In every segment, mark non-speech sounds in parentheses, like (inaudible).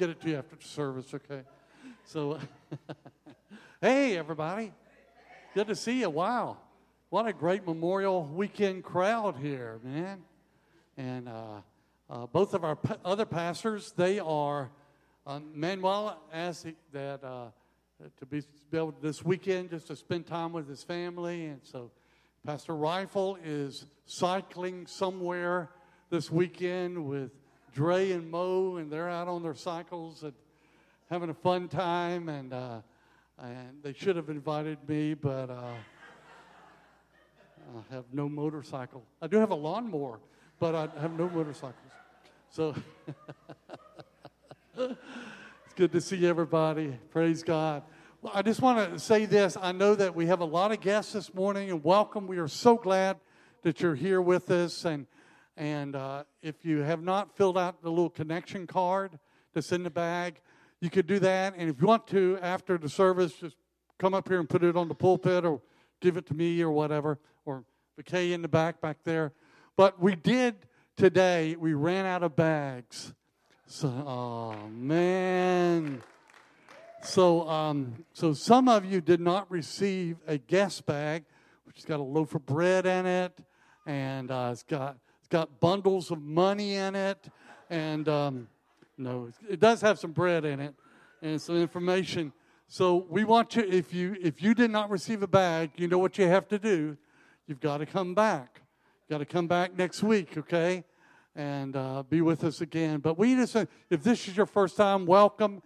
get it to you after the service, okay? So, (laughs) hey, everybody. Good to see you. Wow. What a great Memorial Weekend crowd here, man. And uh, uh, both of our pa- other pastors, they are, uh, Manuel asked that uh, to be, be able this weekend just to spend time with his family. And so Pastor Rifle is cycling somewhere this weekend with Dre and Mo, and they're out on their cycles and having a fun time. And, uh, and they should have invited me, but uh, I have no motorcycle. I do have a lawnmower, but I have no motorcycles. So (laughs) it's good to see everybody. Praise God. Well, I just want to say this. I know that we have a lot of guests this morning, and welcome. We are so glad that you're here with us. And and uh, if you have not filled out the little connection card that's in the bag, you could do that. And if you want to, after the service, just come up here and put it on the pulpit or give it to me or whatever, or McKay in the back back there. But we did today, we ran out of bags. So, oh man. So, um, so some of you did not receive a guest bag, which has got a loaf of bread in it, and uh, it's got got bundles of money in it, and um, no, it does have some bread in it and some information. So we want you if you if you did not receive a bag, you know what you have to do. You've got to come back. You've got to come back next week, okay? And uh, be with us again. But we just, if this is your first time, welcome.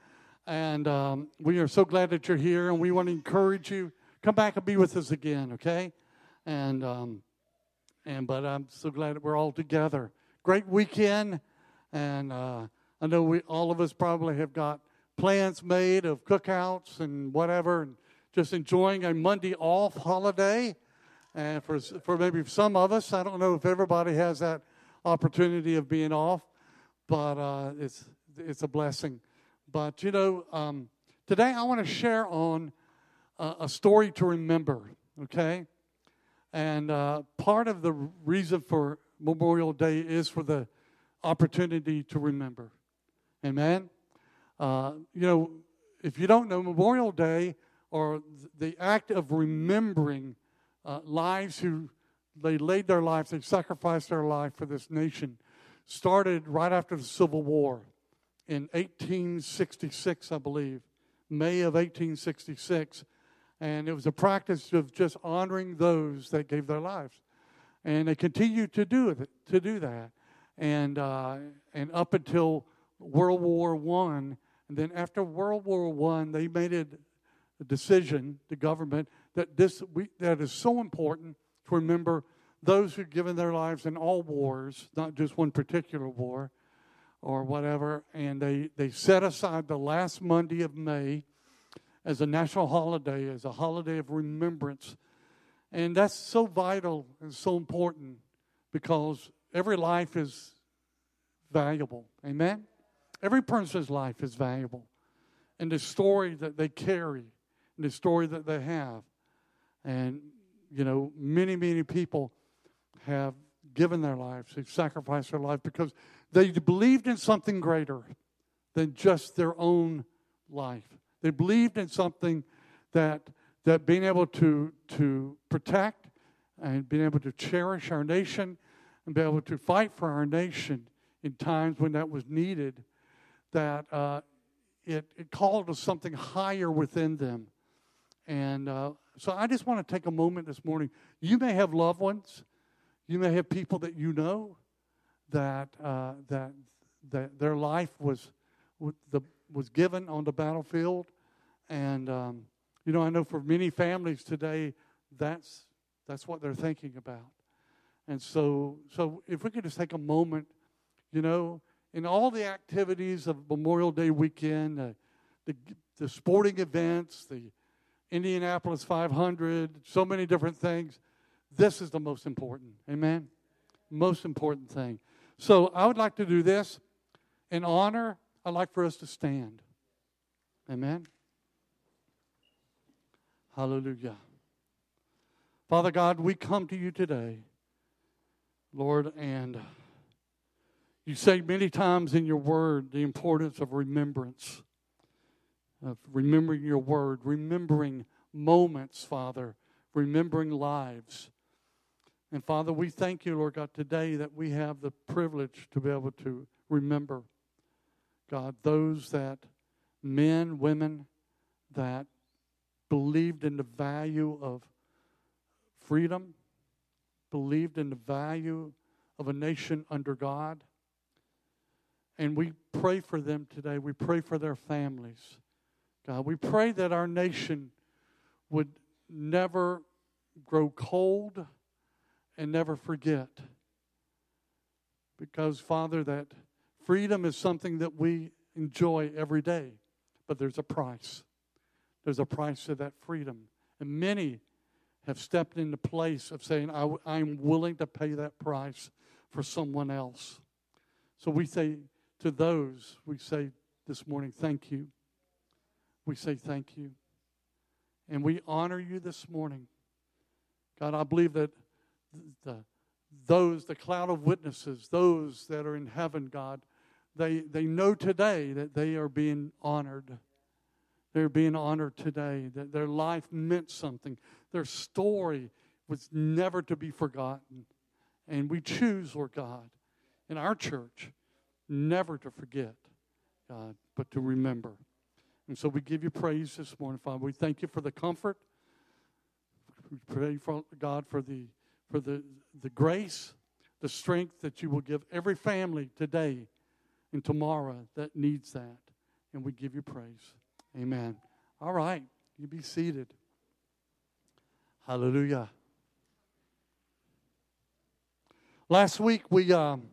And um, we are so glad that you're here. And we want to encourage you, come back and be with us again, okay? And um, and but I'm so glad that we're all together. Great weekend, and uh, I know we all of us probably have got plans made of cookouts and whatever, and just enjoying a Monday off holiday. And for, for maybe some of us, I don't know if everybody has that opportunity of being off, but uh, it's, it's a blessing. But, you know, um, today I want to share on uh, a story to remember, okay? And uh, part of the reason for Memorial Day is for the opportunity to remember. Amen? Uh, you know, if you don't know, Memorial Day or the act of remembering uh, lives who they laid their lives, they sacrificed their life for this nation, started right after the Civil War in 1866, I believe, May of 1866. And it was a practice of just honoring those that gave their lives. And they continued to do it, to do that. And, uh, and up until World War One, and then after World War One, they made a decision, the government, that this we, that is so important to remember those who've given their lives in all wars, not just one particular war or whatever. And they, they set aside the last Monday of May as a national holiday, as a holiday of remembrance. And that's so vital and so important because every life is valuable. Amen? Every person's life is valuable. And the story that they carry, and the story that they have. And, you know, many, many people have given their lives, they've sacrificed their life because they believed in something greater than just their own life. They believed in something that, that being able to, to protect and being able to cherish our nation and be able to fight for our nation in times when that was needed, that uh, it, it called to something higher within them. And uh, so I just want to take a moment this morning. You may have loved ones, you may have people that you know that uh, that that their life was the, was given on the battlefield, and um, you know I know for many families today that's that's what they're thinking about. And so so if we could just take a moment, you know, in all the activities of Memorial Day weekend, uh, the the sporting events, the Indianapolis 500, so many different things. This is the most important. Amen? Most important thing. So I would like to do this. In honor, I'd like for us to stand. Amen? Hallelujah. Father God, we come to you today, Lord, and You say many times in your word the importance of remembrance, of remembering your word, remembering moments, Father, remembering lives. And Father, we thank you, Lord God, today that we have the privilege to be able to remember, God, those that men, women that believed in the value of freedom, believed in the value of a nation under God. And we pray for them today. We pray for their families. God, we pray that our nation would never grow cold and never forget. Because, Father, that freedom is something that we enjoy every day, but there's a price. There's a price to that freedom. And many have stepped into place of saying, I, am willing to pay that price for someone else. So we say to those, we say this morning, thank you. We say thank you. And we honor you this morning. God, I believe that the, those, the cloud of witnesses, those that are in heaven, God, they, they know today that they are being honored. They're being honored today, that their life meant something. Their story was never to be forgotten. And we choose, Lord God, in our church, never to forget, God, but to remember. And so we give you praise this morning, Father. We thank you for the comfort. We pray for God for the for the, the grace, the strength that you will give every family today and tomorrow that needs that. And we give you praise. Amen. All right, you be seated. Hallelujah. Last week we um,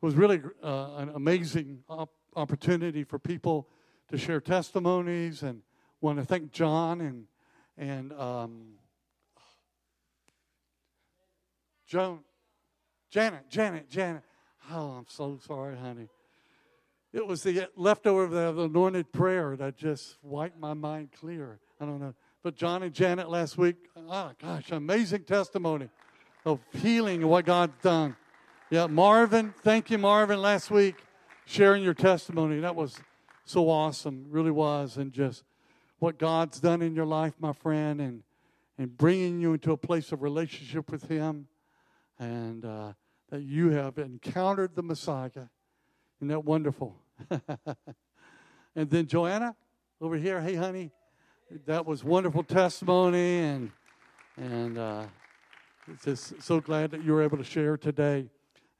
was really uh, an amazing op- opportunity for people to share testimonies, and want to thank John and and um, Joan, Janet, Janet, Janet. Oh, I'm so sorry, honey. It was the leftover of the anointed prayer that just wiped my mind clear. I don't know. But John and Janet last week, oh gosh, amazing testimony of healing and what God's done. Yeah, Marvin, thank you, Marvin, last week, sharing your testimony. That was so awesome, really was. And just what God's done in your life, my friend, and, and bringing you into a place of relationship with Him, and uh, that you have encountered the Messiah. Isn't that wonderful? (laughs) and then Joanna over here, hey honey, that was wonderful testimony, and and uh, just so glad that you were able to share today.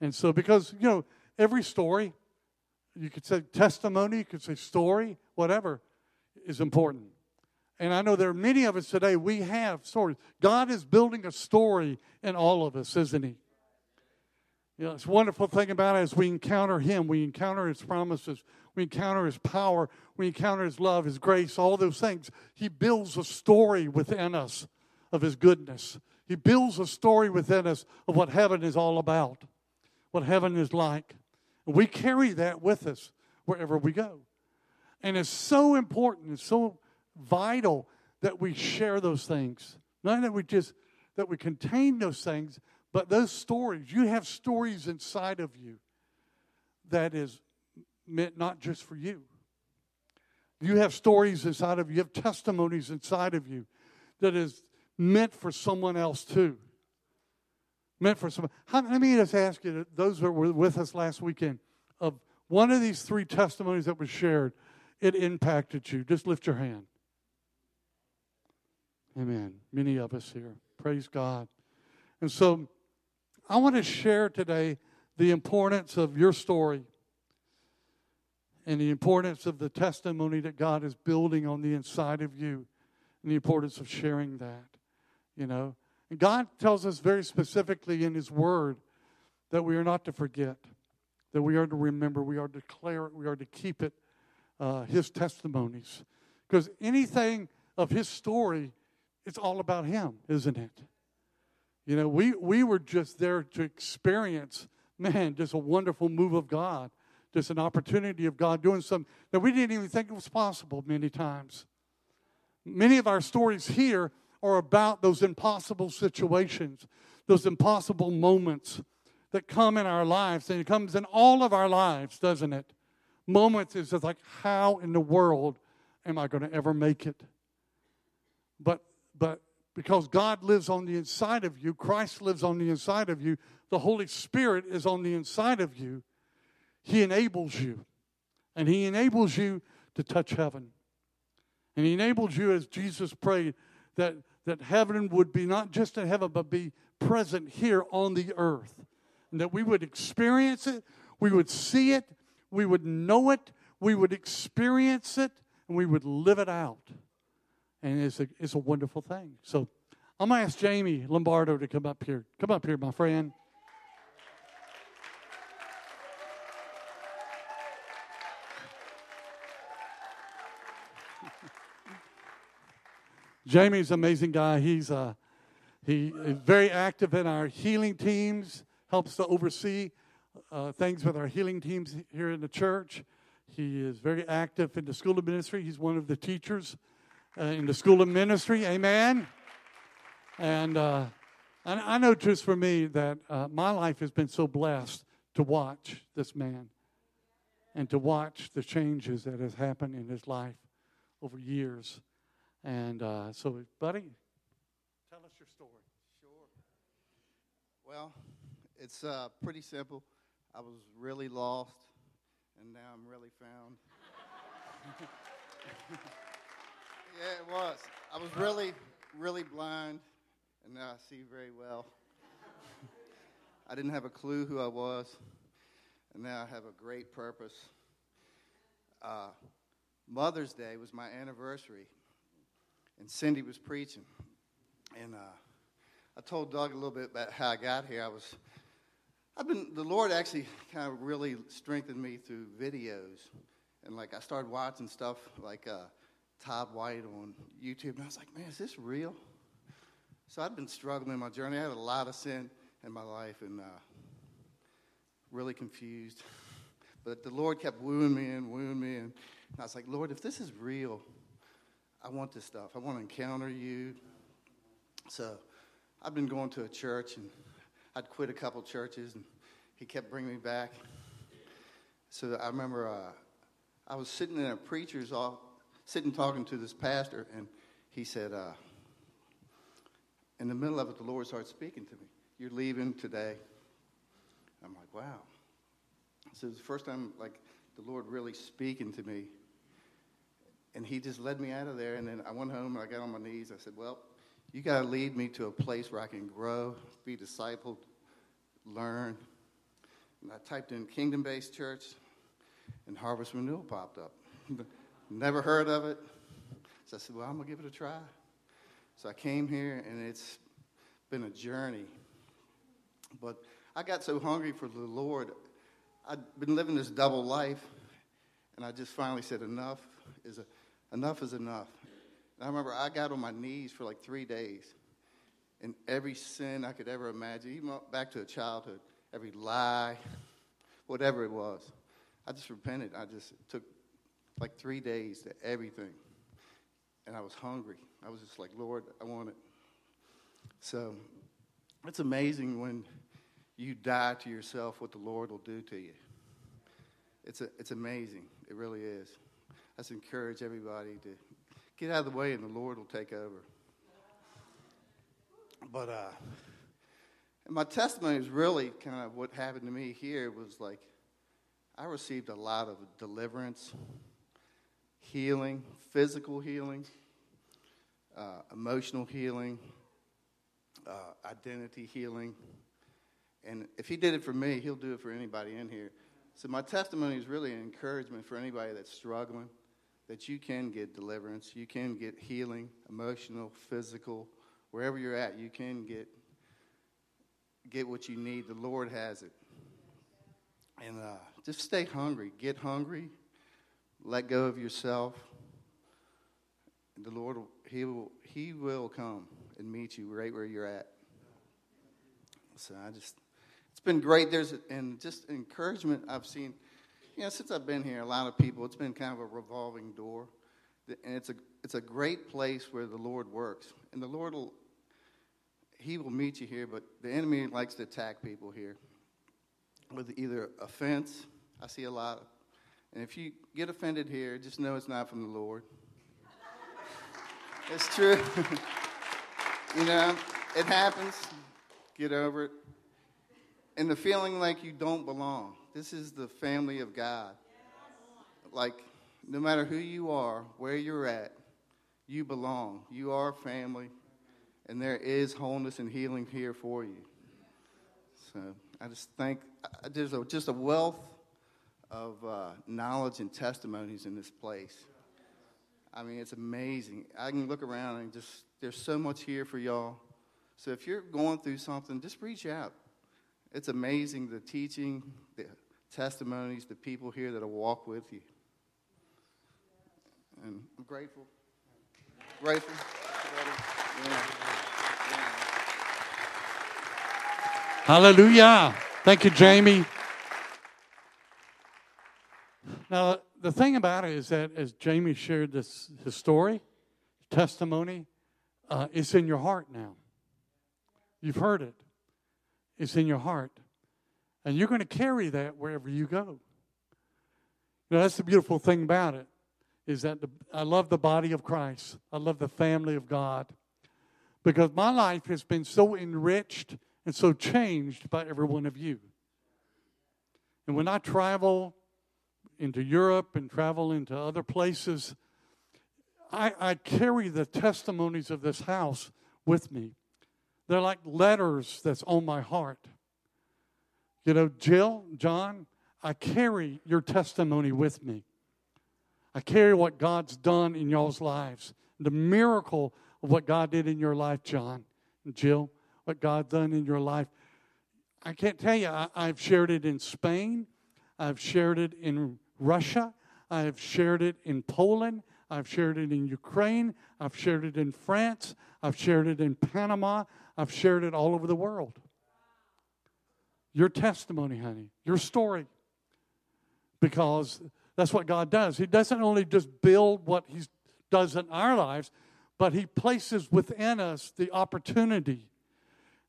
And so, because you know, every story, you could say testimony, you could say story, whatever, is important. And I know there are many of us today, we have stories. God is building a story in all of us, isn't He? You know, it's a wonderful thing about it is we encounter Him, we encounter His promises, we encounter His power, we encounter His love, His grace, all those things. He builds a story within us of His goodness. He builds a story within us of what heaven is all about, what heaven is like. And we carry that with us wherever we go. And it's so important, it's so vital that we share those things. Not that we just that we contain those things, but those stories, you have stories inside of you that is meant not just for you. You have stories inside of you, you have testimonies inside of you that is meant for someone else too. Meant for someone. How, let me just ask you, those that were with us last weekend, of one of these three testimonies that was shared, it impacted you. Just lift your hand. Amen. Many of us here. Praise God. And so I want to share today the importance of your story and the importance of the testimony that God is building on the inside of you and the importance of sharing that. You know, and God tells us very specifically in His Word that we are not to forget, that we are to remember, we are to declare it, we are to keep it, uh, His testimonies. Because anything of His story, it's all about Him, isn't it? You know, we, we were just there to experience, man, just a wonderful move of God, just an opportunity of God doing something that we didn't even think was possible many times. Many of our stories here are about those impossible situations, those impossible moments that come in our lives, and it comes in all of our lives, doesn't it? Moments is just like, how in the world am I going to ever make it? But but because God lives on the inside of you, Christ lives on the inside of you, the Holy Spirit is on the inside of you, He enables you. And He enables you to touch heaven. And He enables you, as Jesus prayed, that, that heaven would be not just in heaven, but be present here on the earth. And that we would experience it, we would see it, we would know it, we would experience it, and we would live it out. And it's a, it's a wonderful thing. So I'm going to ask Jamie Lombardo to come up here. Come up here, my friend. (laughs) Jamie's an amazing guy. He's uh, he is very active in our healing teams, helps to oversee uh, things with our healing teams here in the church. He is very active in the school of ministry. He's one of the teachers in the school of ministry. Amen. And uh, I, I know just for me that uh, my life has been so blessed to watch this man and to watch the changes that has happened in his life over years. And uh, so, buddy, tell us your story. Sure. Well, it's uh, pretty simple. I was really lost, and now I'm really found. (laughs) yeah, it was. I was really, really blind, and now I see very well. (laughs) I didn't have a clue who I was, and now I have a great purpose. Uh, Mother's Day was my anniversary, and Cindy was preaching. And uh, I told Doug a little bit about how I got here. I was, I've been, the Lord actually kind of really strengthened me through videos. And like I started watching stuff like uh, Todd White on YouTube, and I was like, man, is this real? So I'd been struggling in my journey. I had a lot of sin in my life and uh, really confused. (laughs) But the Lord kept wooing me and wooing me. And I was like, Lord, if this is real, I want this stuff. I want to encounter you. So I've been going to a church, and I'd quit a couple churches, and he kept bringing me back. So I remember uh, I was sitting in a preacher's off, sitting talking to this pastor, and he said, uh, in the middle of it, the Lord started speaking to me. You're leaving today. I'm like, wow. So it was the first time, like, the Lord really speaking to me and he just led me out of there. And then I went home and I got on my knees. I said, Well, you got to lead me to a place where I can grow, be discipled, learn. And I typed in kingdom based church, and Harvest Renewal popped up. (laughs) Never heard of it. So I said, Well, I'm going to give it a try. So I came here, and it's been a journey. But I got so hungry for the Lord. I'd been living this double life, and I just finally said, Enough is a enough is enough. And I remember I got on my knees for like three days. And every sin I could ever imagine, even back to a childhood, every lie, whatever it was, I just repented. I just took like three days to everything. And I was hungry. I was just like, Lord, I want it. So it's amazing when you die to yourself what the Lord will do to you. It's, a, it's amazing. It really is. Let's encourage everybody to get out of the way and the Lord will take over. But uh, my testimony is really kind of what happened to me here was like I received a lot of deliverance, healing, physical healing, uh, emotional healing, uh, identity healing. And if he did it for me, he'll do it for anybody in here. So my testimony is really an encouragement for anybody that's struggling that you can get deliverance, you can get healing, emotional, physical, wherever you're at, you can get get what you need. The Lord has it. And uh, just stay hungry. Get hungry. Let go of yourself. The Lord, He will, He will come and meet you right where you're at. So I just, it's been great. There's and just encouragement I've seen you know, since I've been here, a lot of people, it's been kind of a revolving door. And it's a, it's a great place where the Lord works. And the Lord will, He will meet you here, but the enemy likes to attack people here. with either offense. I see a lot. Of, and if you get offended here, just know it's not from the Lord. it's true. (laughs) you know, it happens. Get over it. And the feeling like you don't belong. This is the family of God. Like, no matter who you are, where you're at, you belong. You are family, and there is wholeness and healing here for you. So I just think there's a, just a wealth of uh, knowledge and testimonies in this place. I mean, it's amazing. I can look around and just, there's so much here for y'all. So if you're going through something, just reach out. It's amazing the teaching, the testimonies, the people here that'll walk with you. And I'm grateful. Grateful. Hallelujah. Thank you, Jamie. Now, the thing about it is that as Jamie shared this his story, testimony, uh, it's in your heart now. You've heard it. It's in your heart. And you're going to carry that wherever you go. Know, that's the beautiful thing about it is that the, I love the body of Christ. I love the family of God. Because my life has been so enriched and so changed by every one of you. And when I travel into Europe and travel into other places, I, I carry the testimonies of this house with me. They're like letters that's on my heart. You know, Jill, John, I carry your testimony with me. I carry what God's done in y'all's lives. The miracle of what God did in your life, John and Jill, what God done in your life. I can't tell you, I, I've shared it in Spain, I've shared it in Russia, I've shared it in Poland, I've shared it in Ukraine, I've shared it in France, I've shared it in Panama, I've shared it all over the world. Your testimony, honey, your story. Because that's what God does. He doesn't only just build what He does in our lives, but He places within us the opportunity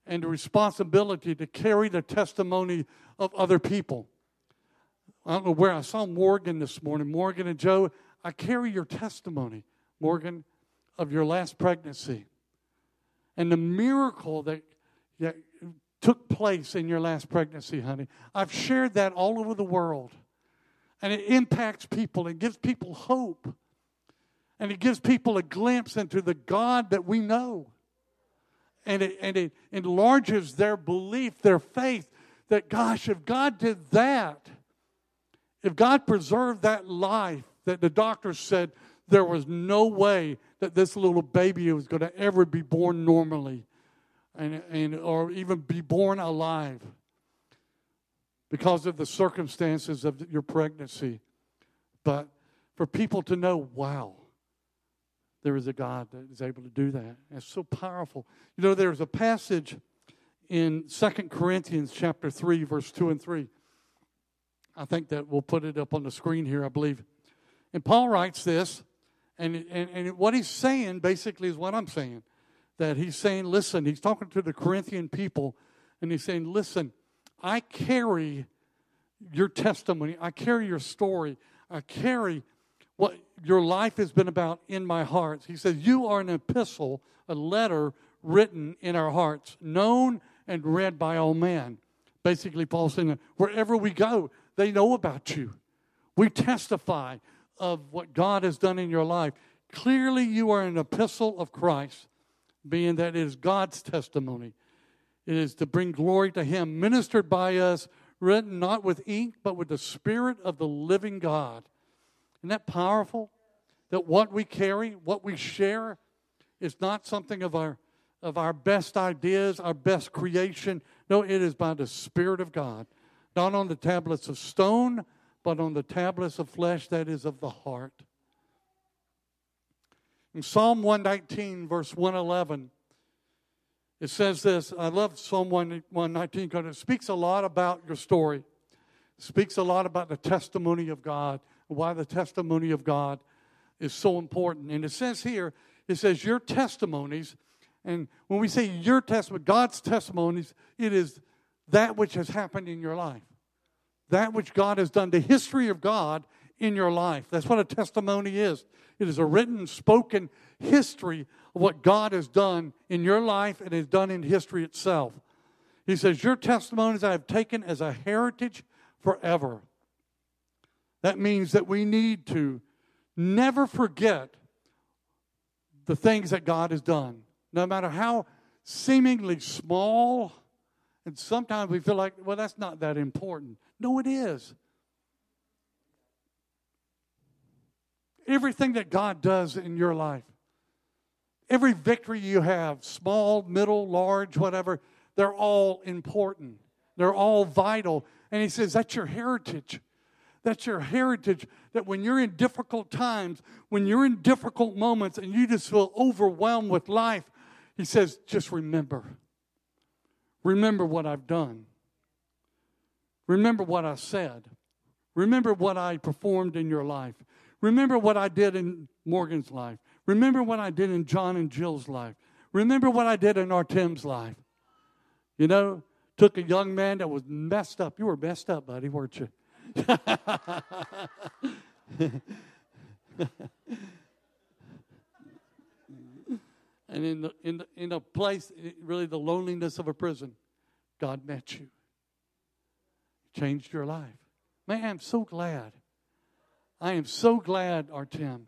and the responsibility to carry the testimony of other people. I don't know where I saw Morgan this morning. Morgan and Joe, I carry your testimony, Morgan, of your last pregnancy and the miracle that, that took place in your last pregnancy, honey. I've shared that all over the world. And it impacts people, it gives people hope. And it gives people a glimpse into the God that we know. And it, and it enlarges their belief, their faith that, gosh, if God did that, if God preserved that life that the doctors said there was no way that this little baby was going to ever be born normally and, and, or even be born alive because of the circumstances of your pregnancy. But for people to know, wow, there is a God that is able to do that. It's so powerful. You know, there's a passage in Second Corinthians chapter 3, verse 2 and 3. I think that we'll put it up on the screen here, I believe. And Paul writes this, and, and, and what he's saying basically is what I'm saying. That he's saying, listen, he's talking to the Corinthian people, and he's saying, listen, I carry your testimony, I carry your story, I carry what your life has been about in my heart. He says, You are an epistle, a letter written in our hearts, known and read by all men. Basically, Paul's saying, wherever we go, they know about you. We testify of what God has done in your life. Clearly, you are an epistle of Christ, being that it is God's testimony. It is to bring glory to Him, ministered by us, written not with ink, but with the Spirit of the living God. Isn't that powerful? That what we carry, what we share, is not something of our of our best ideas, our best creation. No, it is by the Spirit of God, not on the tablets of stone, but on the tablets of flesh that is of the heart. In Psalm 119, verse 111, it says this. I love Psalm 119 because it speaks a lot about your story. It speaks a lot about the testimony of God, why the testimony of God is so important. And it says here, it says, Your testimonies, and when we say your testimony, God's testimonies, it is that which has happened in your life. that which God has done, the history of God in your life. That's what a testimony is. It is a written, spoken history of what God has done in your life and has done in history itself. He says, Your testimonies I have taken as a heritage forever. That means that we need to never forget the things that God has done, no matter how seemingly small. And sometimes we feel like, well, that's not that important. No, it is. Everything that God does in your life, every victory you have, small, middle, large, whatever, they're all important. They're all vital. And He says, that's your heritage. That's your heritage. That when you're in difficult times, when you're in difficult moments and you just feel overwhelmed with life, he says, just remember. Remember what I've done. Remember what I said. Remember what I performed in your life. Remember what I did in Morgan's life. Remember what I did in John and Jill's life. Remember what I did in Artem's life. You know, took a young man that was messed up. You were messed up, buddy, weren't you? (laughs) and in the, in the, in a place, really the loneliness of a prison, God met you. Changed your life. Man, I'm so glad. I am so glad, Artem,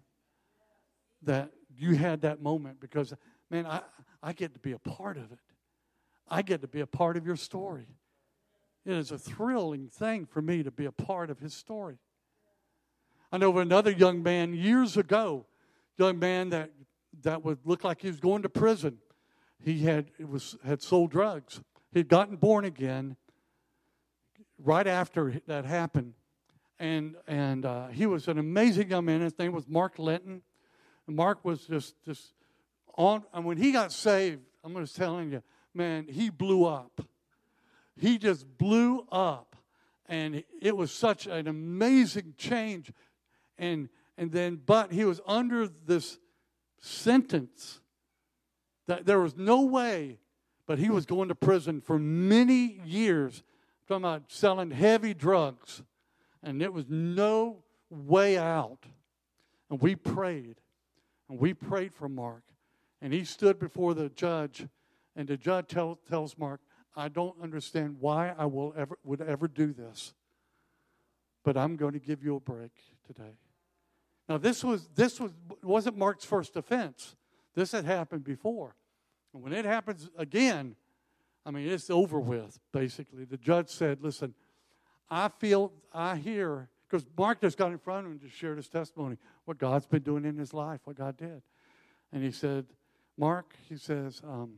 that you had that moment because, man, I, I get to be a part of it. I get to be a part of your story. It is a thrilling thing for me to be a part of his story. I know of another young man years ago, young man that that would look like he was going to prison. He had was had sold drugs. He'd gotten born again right after that happened, and and uh, he was an amazing young man. His name was Mark Linton. Mark was just just on. And when he got saved, I'm just telling you, man, he blew up he just blew up. And it was such an amazing change. And, and then, but he was under this sentence that there was no way, but he was going to prison for many years. talking about selling heavy drugs. And there was no way out. And we prayed. And we prayed for Mark. And he stood before the judge. And the judge tell, tells Mark, I don't understand why I will ever would ever do this. But I'm going to give you a break today. Now this was this was wasn't Mark's first offense. This had happened before. And when it happens again, I mean it's over with, basically. The judge said, listen, I feel I hear because Mark just got in front of him and just shared his testimony, what God's been doing in his life, what God did. And he said, Mark, he says, um,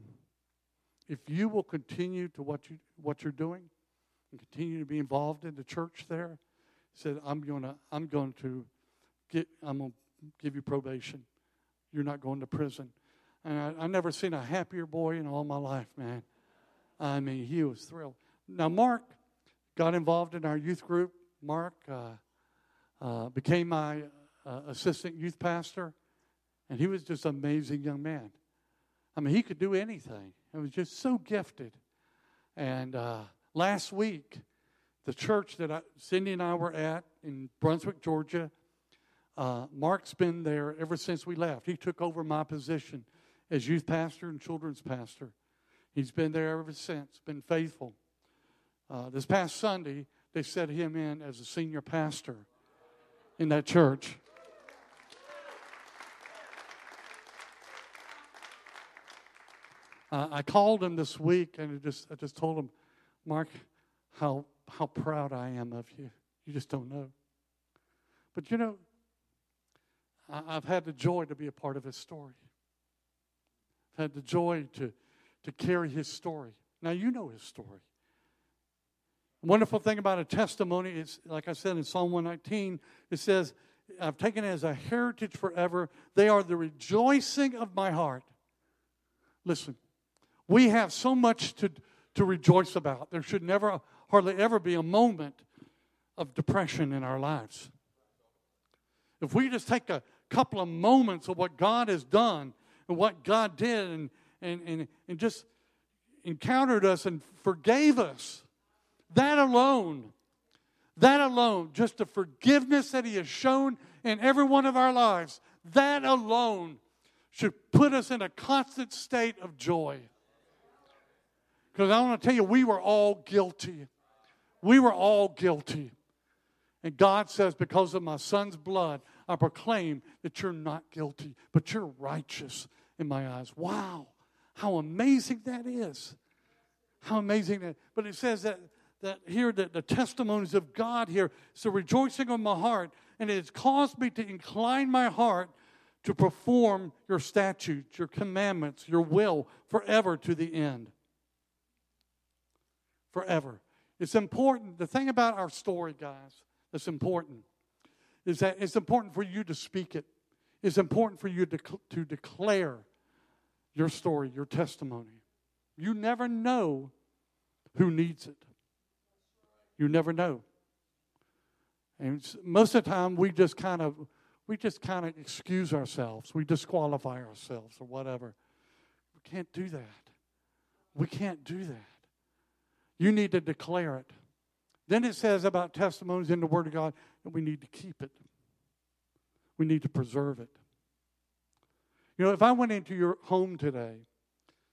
if you will continue to what you what you're doing and continue to be involved in the church there, he said I'm to I'm going to get I'm going to give you probation. You're not going to prison. And I, I've never seen a happier boy in all my life, man. I mean, he was thrilled. Now, Mark got involved in our youth group. Mark uh, uh, became my uh, assistant youth pastor, and he was just an amazing young man. I mean, he could do anything. He was just so gifted. And uh, last week, the church that I, Cindy and I were at in Brunswick, Georgia, uh, Mark's been there ever since we left. He took over my position as youth pastor and children's pastor. He's been there ever since, been faithful. Uh, this past Sunday, they set him in as a senior pastor in that church. Uh, I called him this week and I just, I just told him, Mark, how, how proud I am of you. You just don't know. But you know, I've had the joy to be a part of his story. I've had the joy to, to carry his story. Now, you know his story. Wonderful thing about a testimony is, like I said in Psalm 119, it says, I've taken it as a heritage forever. They are the rejoicing of my heart. Listen, we have so much to, to rejoice about. There should never, hardly ever be a moment of depression in our lives. If we just take a couple of moments of what God has done and what God did and, and, and, and just encountered us and forgave us, that alone, That alone, just the forgiveness that He has shown in every one of our lives, that alone should put us in a constant state of joy. Because I want to tell you, we were all guilty. We were all guilty. And God says, because of my son's blood, I proclaim that you're not guilty, but you're righteous in my eyes. Wow, how amazing that is. How amazing that. But it says that, that here, that the testimonies of God here, the rejoicing of my heart, and it has caused me to incline my heart to perform your statutes, your commandments, your will forever to the end. Forever. It's important. The thing about our story, guys, that's important is that it's important for you to speak it. It's important for you to, to declare your story, your testimony. You never know who needs it. You never know. And most of the time, we just kind of we just kind of excuse ourselves. We disqualify ourselves or whatever. We can't do that. We can't do that. You need to declare it. Then it says about testimonies in the Word of God that we need to keep it, we need to preserve it. You know, if I went into your home today,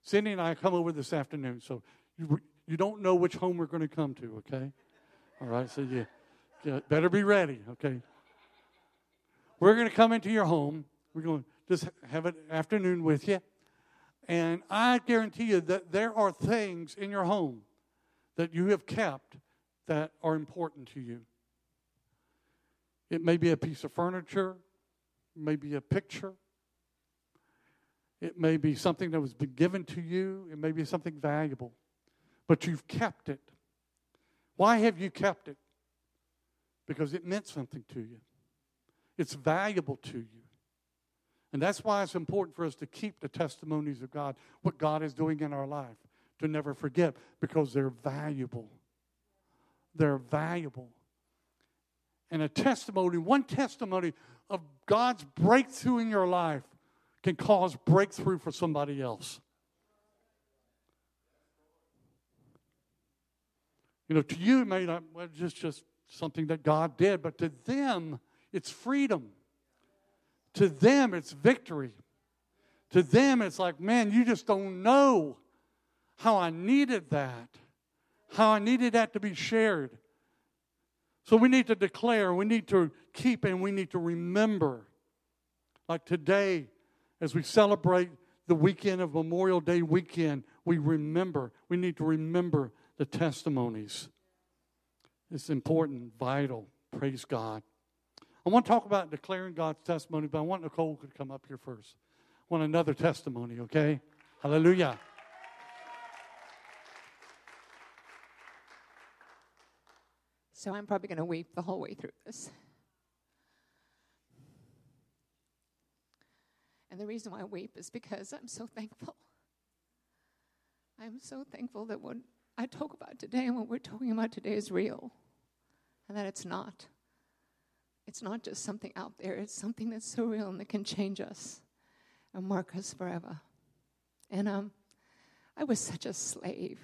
Cindy and I come over this afternoon, so you, you don't know which home we're going to come to, okay? All right, so you, you better be ready, okay? We're going to come into your home. We're going to just have an afternoon with you. And I guarantee you that there are things in your home that you have kept that are important to you. It may be a piece of furniture, it may be a picture, it may be something that was been given to you, it may be something valuable, but you've kept it. Why have you kept it? Because it meant something to you. It's valuable to you. And that's why it's important for us to keep the testimonies of God, what God is doing in our life, to never forget, because they're valuable. They're valuable. And a testimony, one testimony of God's breakthrough in your life can cause breakthrough for somebody else. You know, to you, it may not, well, just, just something that God did, but to them, it's freedom. To them, it's victory. To them, it's like, man, you just don't know how I needed that, how I needed that to be shared. So we need to declare, we need to keep, and we need to remember. Like today, as we celebrate the weekend of Memorial Day weekend, we remember, we need to remember the testimonies. It's important, vital. Praise God. I want to talk about declaring God's testimony, but I want Nicole to come up here first. I want another testimony, okay? Hallelujah. So I'm probably going to weep the whole way through this. And the reason why I weep is because I'm so thankful. I'm so thankful that what I talk about today and what we're talking about today is real and that it's not. It's not just something out there, it's something that's so real and that can change us and mark us forever. And um, I was such a slave.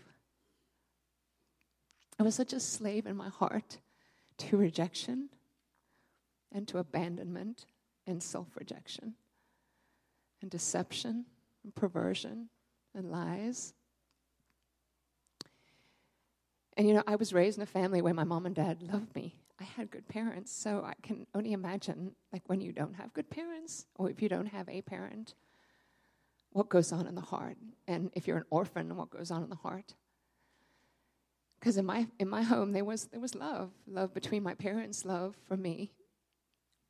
I was such a slave in my heart to rejection and to abandonment and self rejection and deception and perversion and lies. And you know, I was raised in a family where my mom and dad loved me I had good parents, so I can only imagine, like, when you don't have good parents, or if you don't have a parent, what goes on in the heart, and if you're an orphan, what goes on in the heart. Because in my in my home, there was there was love, love between my parents, love for me,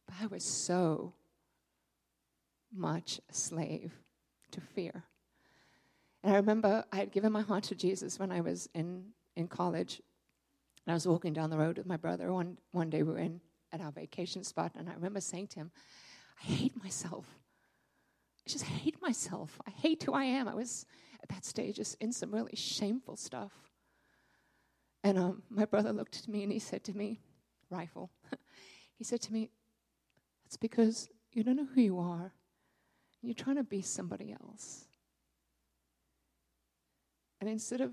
but I was so much a slave to fear. And I remember I had given my heart to Jesus when I was in in college and I was walking down the road with my brother one, one day. We were in at our vacation spot, and I remember saying to him, I hate myself. I just hate myself. I hate who I am. I was at that stage just in some really shameful stuff. And um, my brother looked at me and he said to me, Rifle, (laughs) he said to me, It's because you don't know who you are. You're trying to be somebody else. And instead of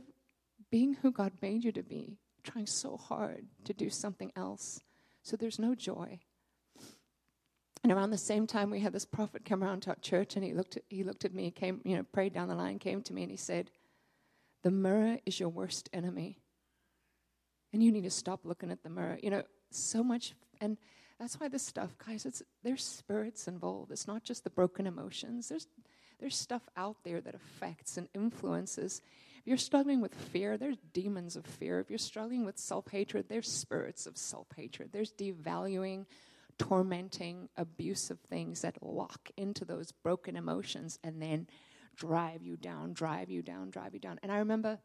being who God made you to be, trying so hard to do something else. So there's no joy. And around the same time, we had this prophet come around to our church, and he looked at, he looked at me, came, you know, prayed down the line, came to me, and he said, The mirror is your worst enemy. And you need to stop looking at the mirror. You know, so much, and that's why this stuff, guys, it's, there's spirits involved. It's not just the broken emotions. There's, there's stuff out there that affects and influences. If you're struggling with fear, there's demons of fear. If you're struggling with self hatred, there's spirits of self hatred. There's devaluing, tormenting, abusive things that lock into those broken emotions and then drive you down, drive you down, drive you down. And I remember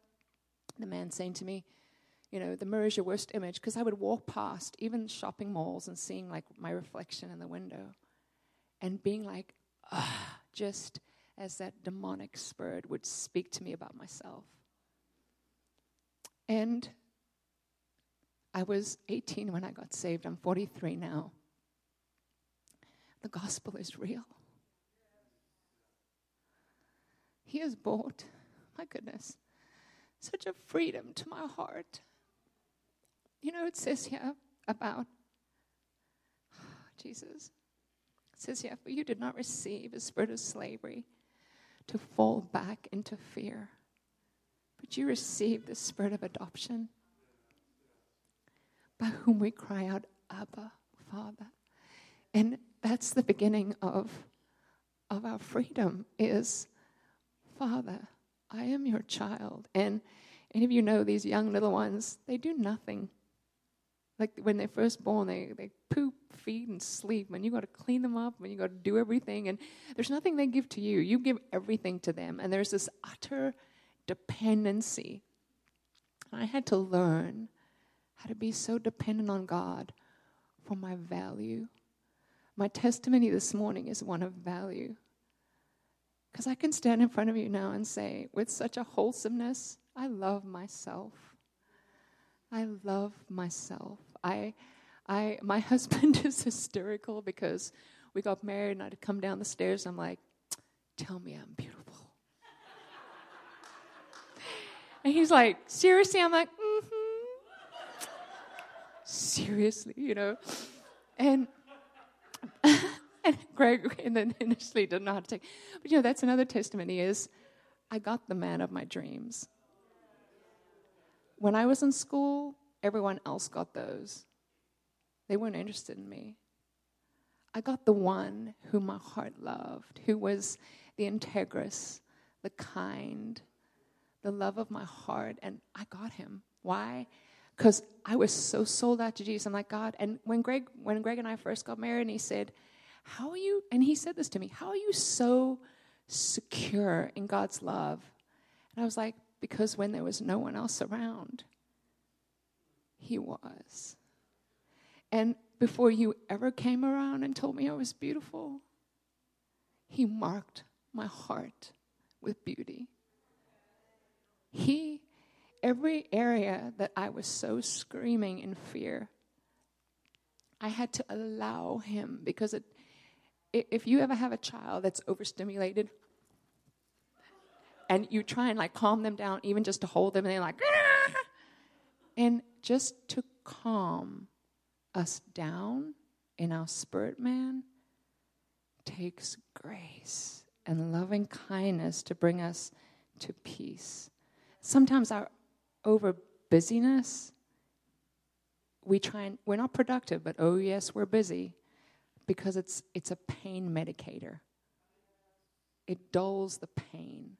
the man saying to me, you know, the mirror is your worst image, because I would walk past even shopping malls and seeing like my reflection in the window and being like, ah, just as that demonic spirit would speak to me about myself. And I was 18 when I got saved. I'm 43 now. The gospel is real. He has brought, my goodness, such a freedom to my heart. You know, it says here about (sighs) Jesus. It says here, for you did not receive a spirit of slavery to fall back into fear, but you received the spirit of adoption by whom we cry out, Abba, Father. And that's the beginning of, of our freedom is, Father, I am your child. And any of you know these young little ones, they do nothing. Like when they're first born, they, they poop, feed, and sleep. And you got to clean them up, and you got to do everything. And there's nothing they give to you. You give everything to them. And there's this utter dependency. I had to learn how to be so dependent on God for my value my testimony this morning is one of value. Because I can stand in front of you now and say, with such a wholesomeness, I love myself. I love myself. I, I, my (laughs) husband is hysterical because we got married and I'd come down the stairs. I'm like, tell me I'm beautiful. (laughs) and he's like, seriously? I'm like, mm-hmm. Seriously, you know? And (laughs) and Greg and then initially didn't know how to take. But you know, that's another testimony is I got the man of my dreams. When I was in school, everyone else got those. They weren't interested in me. I got the one whom my heart loved, who was the integrous, the kind, the love of my heart, and I got him. Why? because I was so sold out to Jesus. I'm like, God. And when Greg, when Greg and I first got married, and he said, How are you? And he said this to me, How are you so secure in God's love? And I was like, Because when there was no one else around, He was. And before you ever came around and told me I was beautiful, He marked my heart with beauty. He every area that I was so screaming in fear, I had to allow him because it, if you ever have a child that's overstimulated and you try and like calm them down, even just to hold them, and they're like, ah! and just to calm us down in our spirit man takes grace and loving kindness to bring us to peace. Sometimes our over busyness, we try and we're not productive, but oh yes, we're busy because it's it's a pain medicator. It dulls the pain.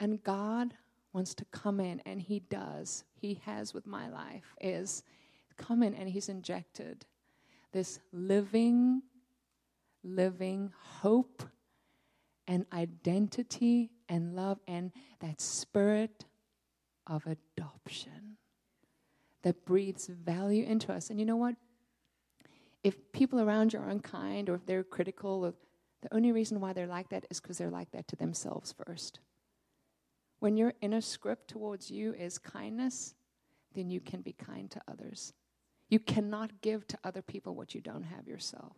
And God wants to come in and he does. He has with my life is come in and he's injected this living living hope and identity and love and that spirit of adoption that breathes value into us. And you know what? If people around you are unkind or if they're critical, the only reason why they're like that is because they're like that to themselves first. When your inner script towards you is kindness, then you can be kind to others. You cannot give to other people what you don't have yourself.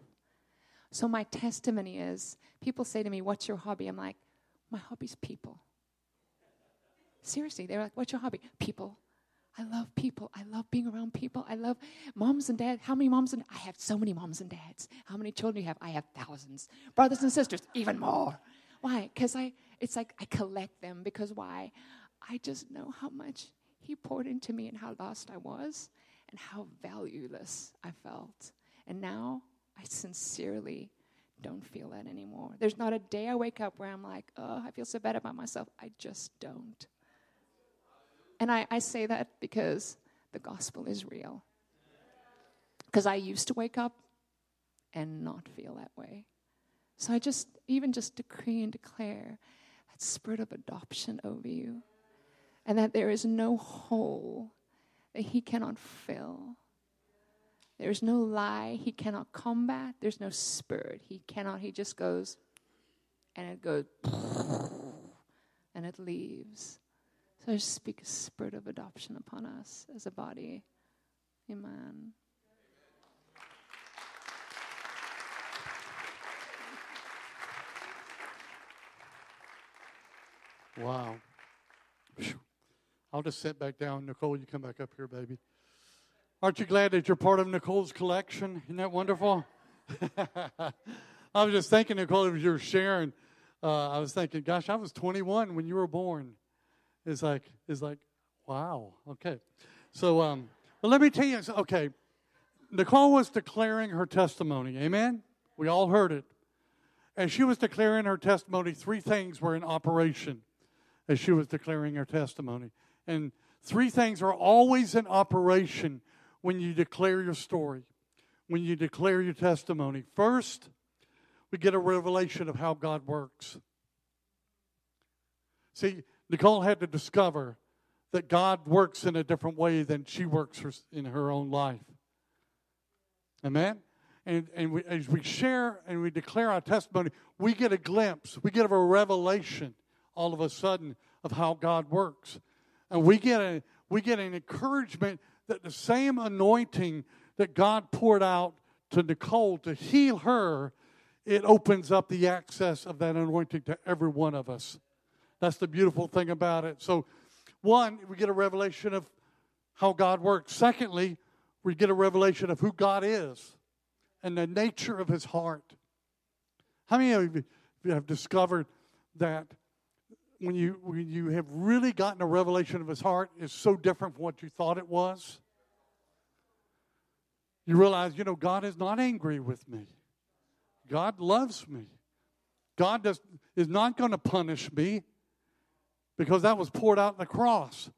So, my testimony is people say to me, What's your hobby? I'm like, My hobby's people. Seriously, they're like, What's your hobby? People. I love people. I love being around people. I love moms and dads. How many moms and I have so many moms and dads. How many children do you have? I have thousands. Brothers and sisters, even more. Why? Because I it's like I collect them because why? I just know how much he poured into me and how lost I was and how valueless I felt. And now I sincerely don't feel that anymore. There's not a day I wake up where I'm like, oh, I feel so bad about myself. I just don't. And I, I say that because the gospel is real. Because I used to wake up and not feel that way. So I just, even just decree and declare that spirit of adoption over you. And that there is no hole that he cannot fill. There's no lie he cannot combat. There's no spirit he cannot. He just goes and it goes (laughs) and it leaves. So I speak a spirit of adoption upon us as a body. Amen. Wow. I'll just sit back down. Nicole, you come back up here, baby. Aren't you glad that you're part of Nicole's collection? Isn't that wonderful? (laughs) I was just thinking, Nicole, as you were sharing, uh, I was thinking, gosh, I was 21 when you were born. It's like, it's like, wow. Okay. So, um, let me tell you, okay, Nicole was declaring her testimony. Amen? We all heard it. As she was declaring her testimony, three things were in operation as she was declaring her testimony. And three things are always in operation when you declare your story, when you declare your testimony. First, we get a revelation of how God works. See, Nicole had to discover that God works in a different way than she works in her own life. Amen? And, and we, as we share and we declare our testimony, we get a glimpse, we get a revelation all of a sudden of how God works. And we get, a, we get an encouragement that the same anointing that God poured out to Nicole to heal her, it opens up the access of that anointing to every one of us. That's the beautiful thing about it. So, one, we get a revelation of how God works. Secondly, we get a revelation of who God is and the nature of his heart. How many of you have discovered that when you when you have really gotten a revelation of his heart is so different from what you thought it was. You realize, you know, God is not angry with me. God loves me. God does, is not going to punish me because that was poured out in the cross.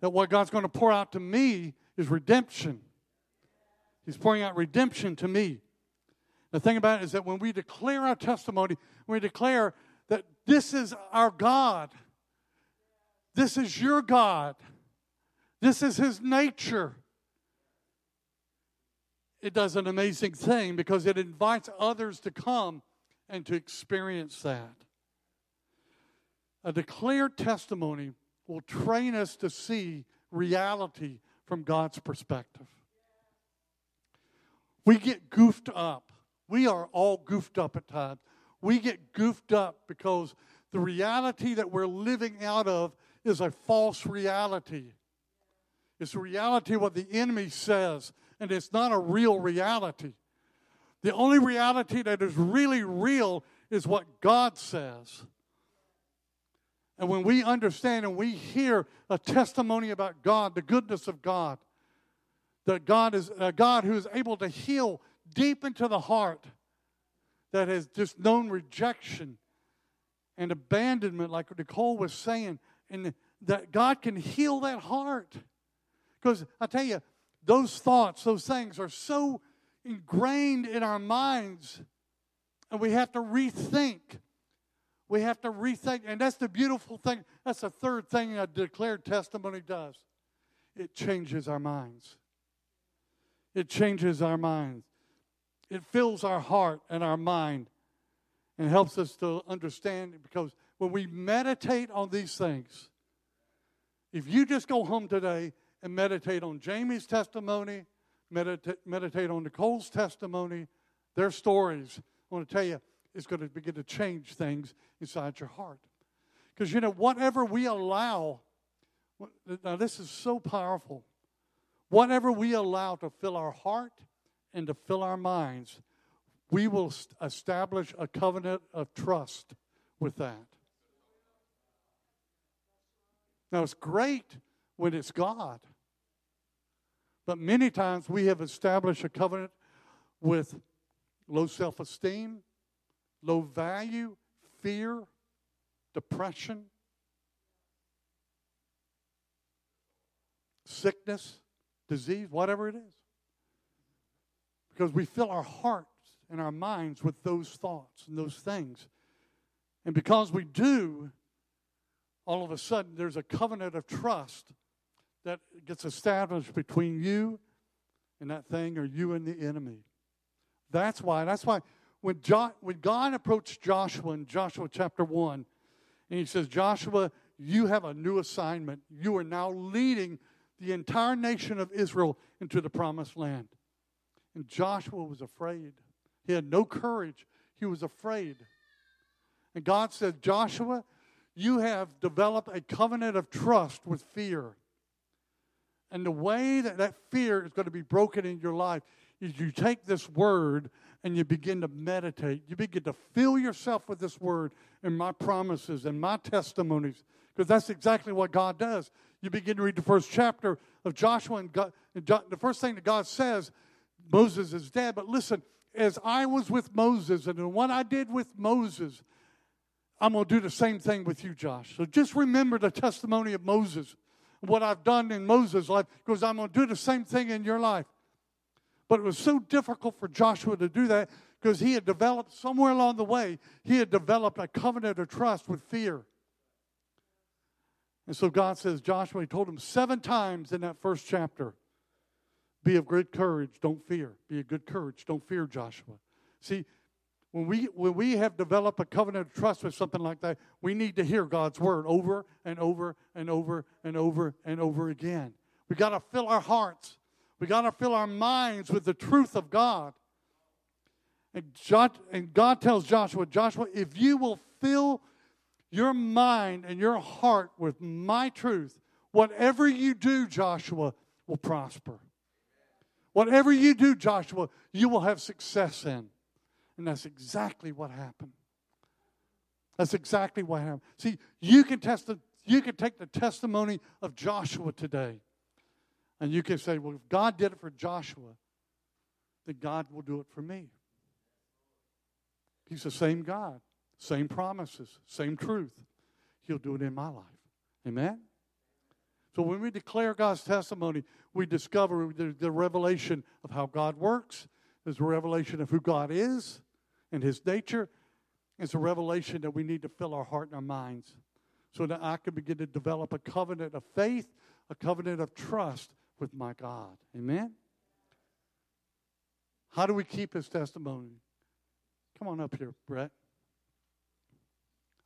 That what God's going to pour out to me is redemption. He's pouring out redemption to me. The thing about it is that when we declare our testimony, when we declare this is our God. This is your God. This is His nature. It does an amazing thing because it invites others to come and to experience that. A declared testimony will train us to see reality from God's perspective. We get goofed up. We are all goofed up at times we get goofed up because the reality that we're living out of is a false reality. It's a reality what the enemy says, and it's not a real reality. The only reality that is really real is what God says. And when we understand and we hear a testimony about God, the goodness of God, that God is a God who is able to heal deep into the heart, that has just known rejection and abandonment, like Nicole was saying, and that God can heal that heart. Because I tell you, those thoughts, those things are so ingrained in our minds, and we have to rethink. We have to rethink, and that's the beautiful thing. That's the third thing a declared testimony does it changes our minds. It changes our minds. It fills our heart and our mind and helps us to understand because when we meditate on these things, if you just go home today and meditate on Jamie's testimony, medita- meditate on Nicole's testimony, their stories, I want to tell you, it's going to begin to change things inside your heart. Because, you know, whatever we allow Now, this is so powerful. Whatever we allow to fill our heart and to fill our minds, we will establish a covenant of trust with that. Now, it's great when it's God, but many times we have established a covenant with low self esteem, low value, fear, depression, sickness, disease, whatever it is. Because we fill our hearts and our minds with those thoughts and those things. And because we do, all of a sudden there's a covenant of trust that gets established between you and that thing or you and the enemy. That's why. That's why when, jo- when God approached Joshua in Joshua chapter 1, and he says, Joshua, you have a new assignment. You are now leading the entire nation of Israel into the promised land. And Joshua was afraid. He had no courage. He was afraid. And God said, Joshua, you have developed a covenant of trust with fear. And the way that that fear is going to be broken in your life is you take this word and you begin to meditate. You begin to fill yourself with this word and my promises and my testimonies. Because that's exactly what God does. You begin to read the first chapter of Joshua, and, God, and the first thing that God says, Moses is dead. But listen, as I was with Moses and what I did with Moses, I'm going to do the same thing with you, Josh. So just remember the testimony of Moses, what I've done in Moses' life, because I'm going to do the same thing in your life. But it was so difficult for Joshua to do that because he had developed, somewhere along the way, he had developed a covenant of trust with fear. And so God says, Joshua, he told him seven times in that first chapter, be of great courage, don't fear. Be of good courage, don't fear, Joshua. See, when we, when we have developed a covenant of trust with something like that, we need to hear God's word over and over and over and over and over again. We got to fill our hearts we got to fill our minds with the truth of God. And, and God tells Joshua, Joshua, if you will fill your mind and your heart with my truth, whatever you do, Joshua, will prosper. Whatever you do, Joshua, you will have success in. And that's exactly what happened. That's exactly what happened. See, you can test the, you can take the testimony of Joshua today and you can say, well, if God did it for Joshua, then God will do it for me. He's the same God, same promises, same truth. He'll do it in my life. Amen? So when we declare God's testimony, we discover the, the revelation of how God works. There's a revelation of who God is and his nature. It's a revelation that we need to fill our heart and our minds so that I can begin to develop a covenant of faith, a covenant of trust with my God. Amen? How do we keep his testimony? Come on up here, Brett.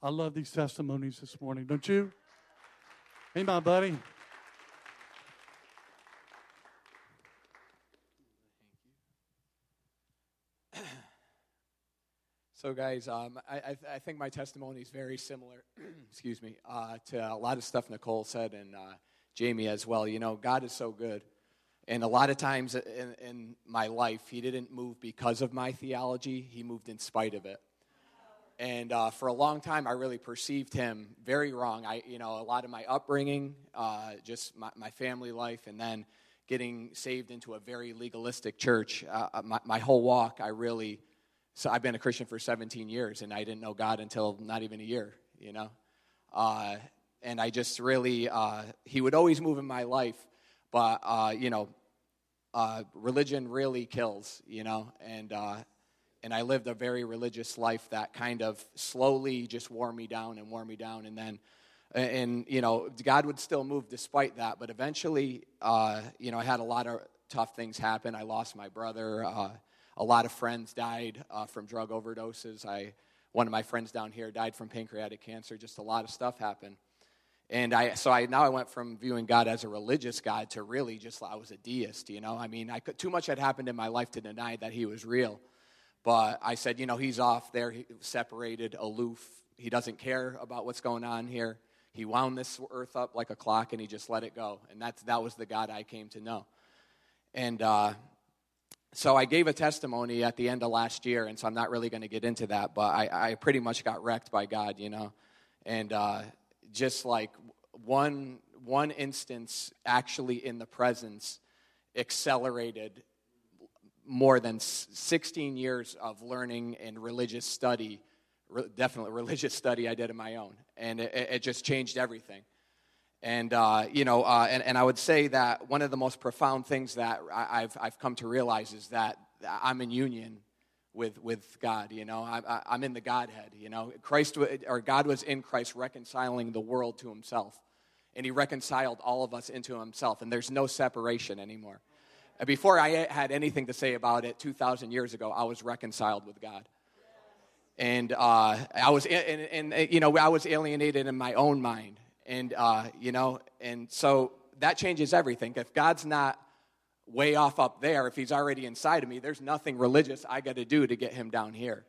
I love these testimonies this morning, don't you? Hey, my buddy. So, guys, um, I, I, I, think my testimony is very similar, (clears throat) excuse me, uh, to a lot of stuff Nicole said and uh, Jamie as well. You know, God is so good. And a lot of times in, in my life, He didn't move because of my theology, He moved in spite of it. And uh, for a long time, I really perceived him very wrong. I, you know, a lot of my upbringing, uh, just my, my, family life, and then getting saved into a very legalistic church. Uh, uh my, my, whole walk, I really, so I've been a Christian for 17 years, and I didn't know God until not even a year, you know. Uh, and I just really, uh, he would always move in my life, but, uh, you know, uh, religion really kills, you know, and, uh, and I lived a very religious life that kind of slowly just wore me down and wore me down, and then, and, you know, God would still move despite that, but eventually, uh, you know, I had a lot of tough things happen. I lost my brother. Uh, a lot of friends died from drug overdoses. I, one of my friends down here died from pancreatic cancer. Just a lot of stuff happened. And I, so I now I went from viewing God as a religious God to really just I was a deist. You know, I mean, I could, too much had happened in my life to deny that He was real. But I said, you know, He's off there, he, separated, aloof. He doesn't care about what's going on here. He wound this earth up like a clock and he just let it go. And that's, that was the God I came to know. And uh, so I gave a testimony at the end of last year, and so I'm not really going to get into that, but I, I, pretty much got wrecked by God, you know. And uh, just like one, one instance actually in the presence accelerated more than 16 years of learning and religious study, definitely religious study I did of my own. And it, it just changed everything. And, uh, you know, uh, and, and I would say that one of the most profound things that I, have I've come to realize is that I'm in union with, with God, you know. I, I'm in the Godhead, you know. Christ, or God was in Christ reconciling the world to himself. And he reconciled all of us into himself. And there's no separation anymore. And before I had anything to say about it 2,000 years ago, I was reconciled with God. And uh, I was, and, and, you know, I was alienated in my own mind and, uh, you know, and so that changes everything. If God's not way off up there, if he's already inside of me, there's nothing religious I got to do to get him down here.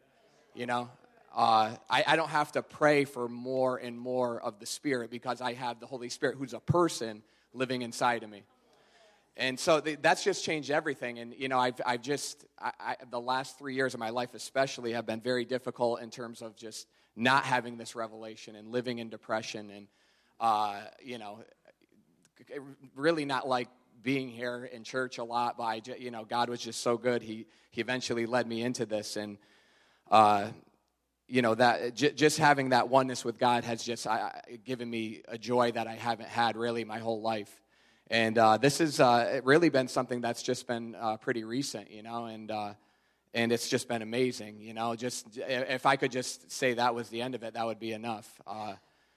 You know, uh, I, I, don't have to pray for more and more of the Spirit because I have the Holy Spirit who's a person living inside of me. And so the, that's just changed everything. And, you know, I've, I've just, I, I, the last three years of my life especially have been very difficult in terms of just not having this revelation and living in depression and, uh, you know, really not like being here in church a lot, but I, you know, God was just so good. He, he eventually led me into this. And, uh, you know, that j- just having that oneness with God has just uh, given me a joy that I haven't had really my whole life. And uh, this has uh, really been something that's just been uh, pretty recent, you know, and, uh, and it's just been amazing, you know. Just if I could just say that was the end of it, that would be enough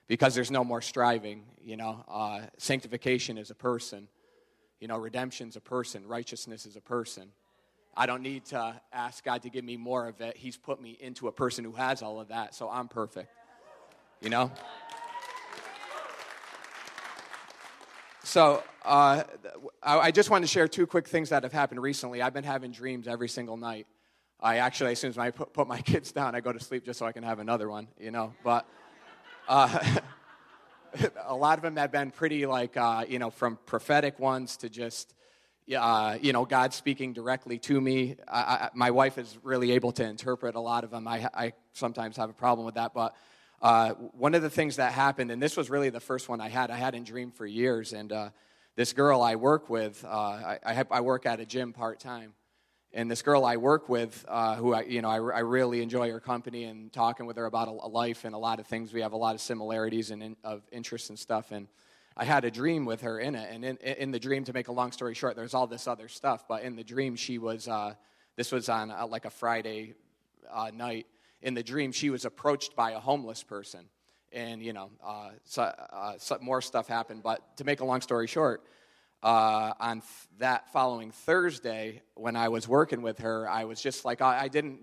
because there's no more striving. You know, uh, sanctification is a person. You know, redemption's a person. Righteousness is a person. I don't need to ask God to give me more of it. He's put me into a person who has all of that, so I'm perfect. You know? So, uh, I just wanted to share two quick things that have happened recently. I've been having dreams every single night. I actually, as soon as I put my (laughs) kids down, I go to sleep just so I can have another one, you know? But. Uh, (laughs) a lot of them have been pretty like, uh, you know, from prophetic ones to just, uh, you know, God speaking directly to me. I, I, my wife is really able to interpret a lot of them. I, I sometimes have a problem with that. But uh, one of the things that happened, and this was really the first one I had, I hadn't dreamed for years. And uh, this girl I work with, uh, I, I, I work at a gym part time and this girl I work with, uh, who I, you know, I, I, really enjoy her company and talking with her about a, a, life and a lot of things. We have a lot of similarities and in, of interests and stuff. And I had a dream with her in it. And in, in the dream, to make a long story short, there's all this other stuff. But in the dream, she was, uh, this was on like a Friday uh, night. In the dream, she was approached by a homeless person. And, you know, uh, so, uh, so more stuff happened. But to make a long story short, uh, on th- that following Thursday, when I was working with her, I was just like, I, I, didn't,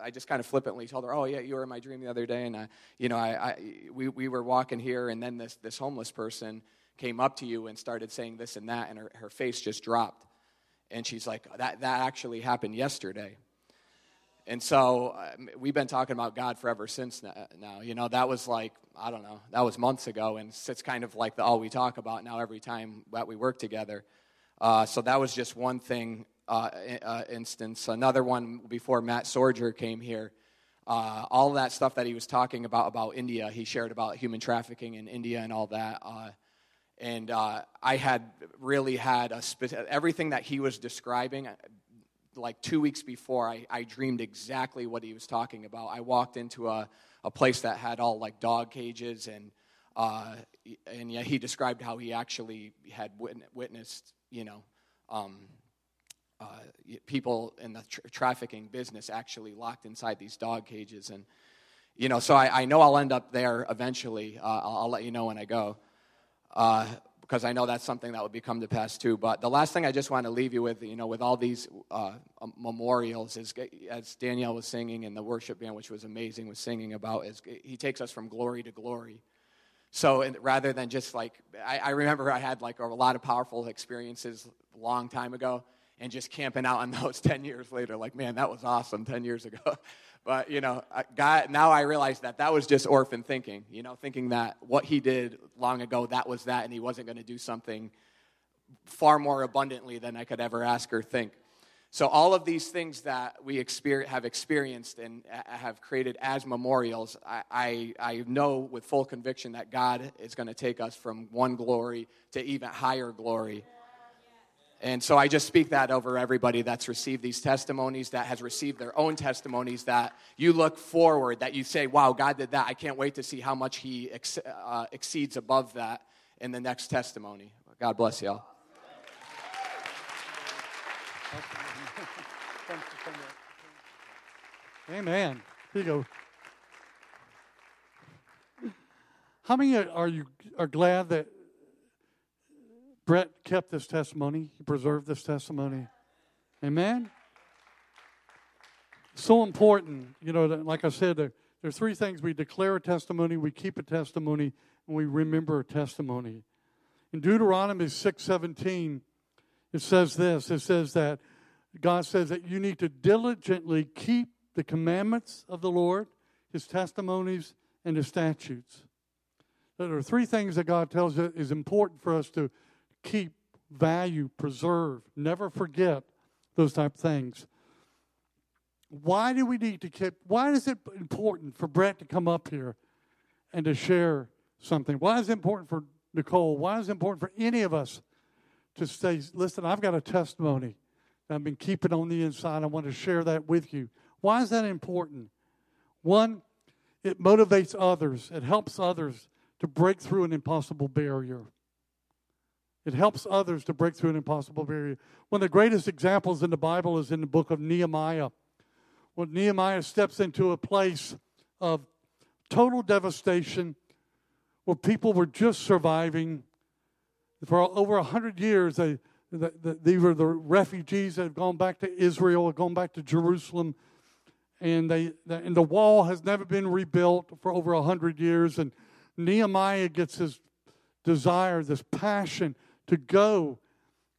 I just kind of flippantly told her, oh, yeah, you were in my dream the other day. And, uh, you know, I, I, we, we were walking here, and then this, this homeless person came up to you and started saying this and that, and her, her face just dropped. And she's like, that, that actually happened yesterday. And so um, we've been talking about God forever since now. You know, that was like, I don't know, that was months ago. And it's kind of like the all we talk about now every time that we work together. Uh, so that was just one thing, uh, uh, instance. Another one before Matt Sorger came here. Uh, all that stuff that he was talking about about India, he shared about human trafficking in India and all that. Uh, and uh, I had really had a everything that he was describing like two weeks before, I, I dreamed exactly what he was talking about. I walked into a, a place that had all like dog cages, and uh, and yeah, he described how he actually had witnessed, you know, um, uh, people in the tra- trafficking business actually locked inside these dog cages, and you know, so I, I know I'll end up there eventually. Uh, I'll, I'll, let you know when I go. Because I know that's something that would become to pass too. But the last thing I just want to leave you with, you know, with all these uh, memorials, is as Danielle was singing and the worship band, which was amazing, was singing about, is he takes us from glory to glory. So rather than just like, I, I remember I had like a lot of powerful experiences a long time ago, and just camping out on (laughs) those 10 years later, like, man, that was awesome 10 years ago. (laughs) but you know, God. Now I realize that that was just orphan thinking. You know, thinking that what He did long ago that was that, and He wasn't going to do something far more abundantly than I could ever ask or think. So, all of these things that we have experienced and uh, have created as memorials, I, I, I know with full conviction that God is going to take us from one glory to even higher glory. And so I just speak that over everybody that's received these testimonies, that has received their own testimonies, that you look forward, that you say, wow, God did that. I can't wait to see how much He ex- uh, exceeds above that in the next testimony. God bless y'all. Amen. Here you go. How many are you are glad that Brett kept this testimony? He preserved this testimony. Amen. So important, you know. Like I said, there, are three things: we declare a testimony, we keep a testimony, and we remember a testimony. In Deuteronomy six seventeen, it says this. It says that God says that you need to diligently keep the commandments of the Lord, his testimonies, and his statutes. There are three things that God tells us is important for us to keep, value, preserve, never forget those type of things. Why do we need to keep, why is it important for Brett to come up here and to share something? Why is it important for Nicole? Why is it important for any of us to say, listen, I've got a testimony that I've been keeping on the inside. I want to share that with you. Why is that important? One, it motivates others, it helps others to break through an impossible barrier. It helps others to break through an impossible barrier. One of the greatest examples in the Bible is in the book of Nehemiah. When Nehemiah steps into a place of total devastation, where people were just surviving. For over a hundred years, they, they, they were the refugees that have gone back to Israel, gone back to Jerusalem and they and the wall has never been rebuilt for over a hundred years. And Nehemiah gets his desire, this passion to go,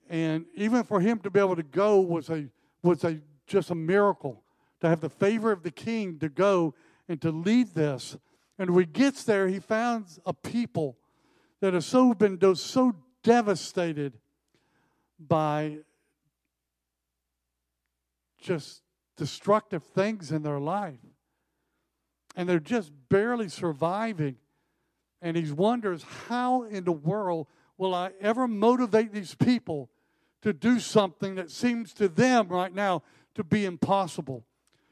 and even for him to be able to go was a was a just a miracle to have the favor of the king to go and to lead this. And when he gets there, he finds a people that have so been so devastated by just destructive things in their life. And they're just barely surviving. And he wonders, how in the world will I ever motivate these people to do something that seems to them right now to be impossible?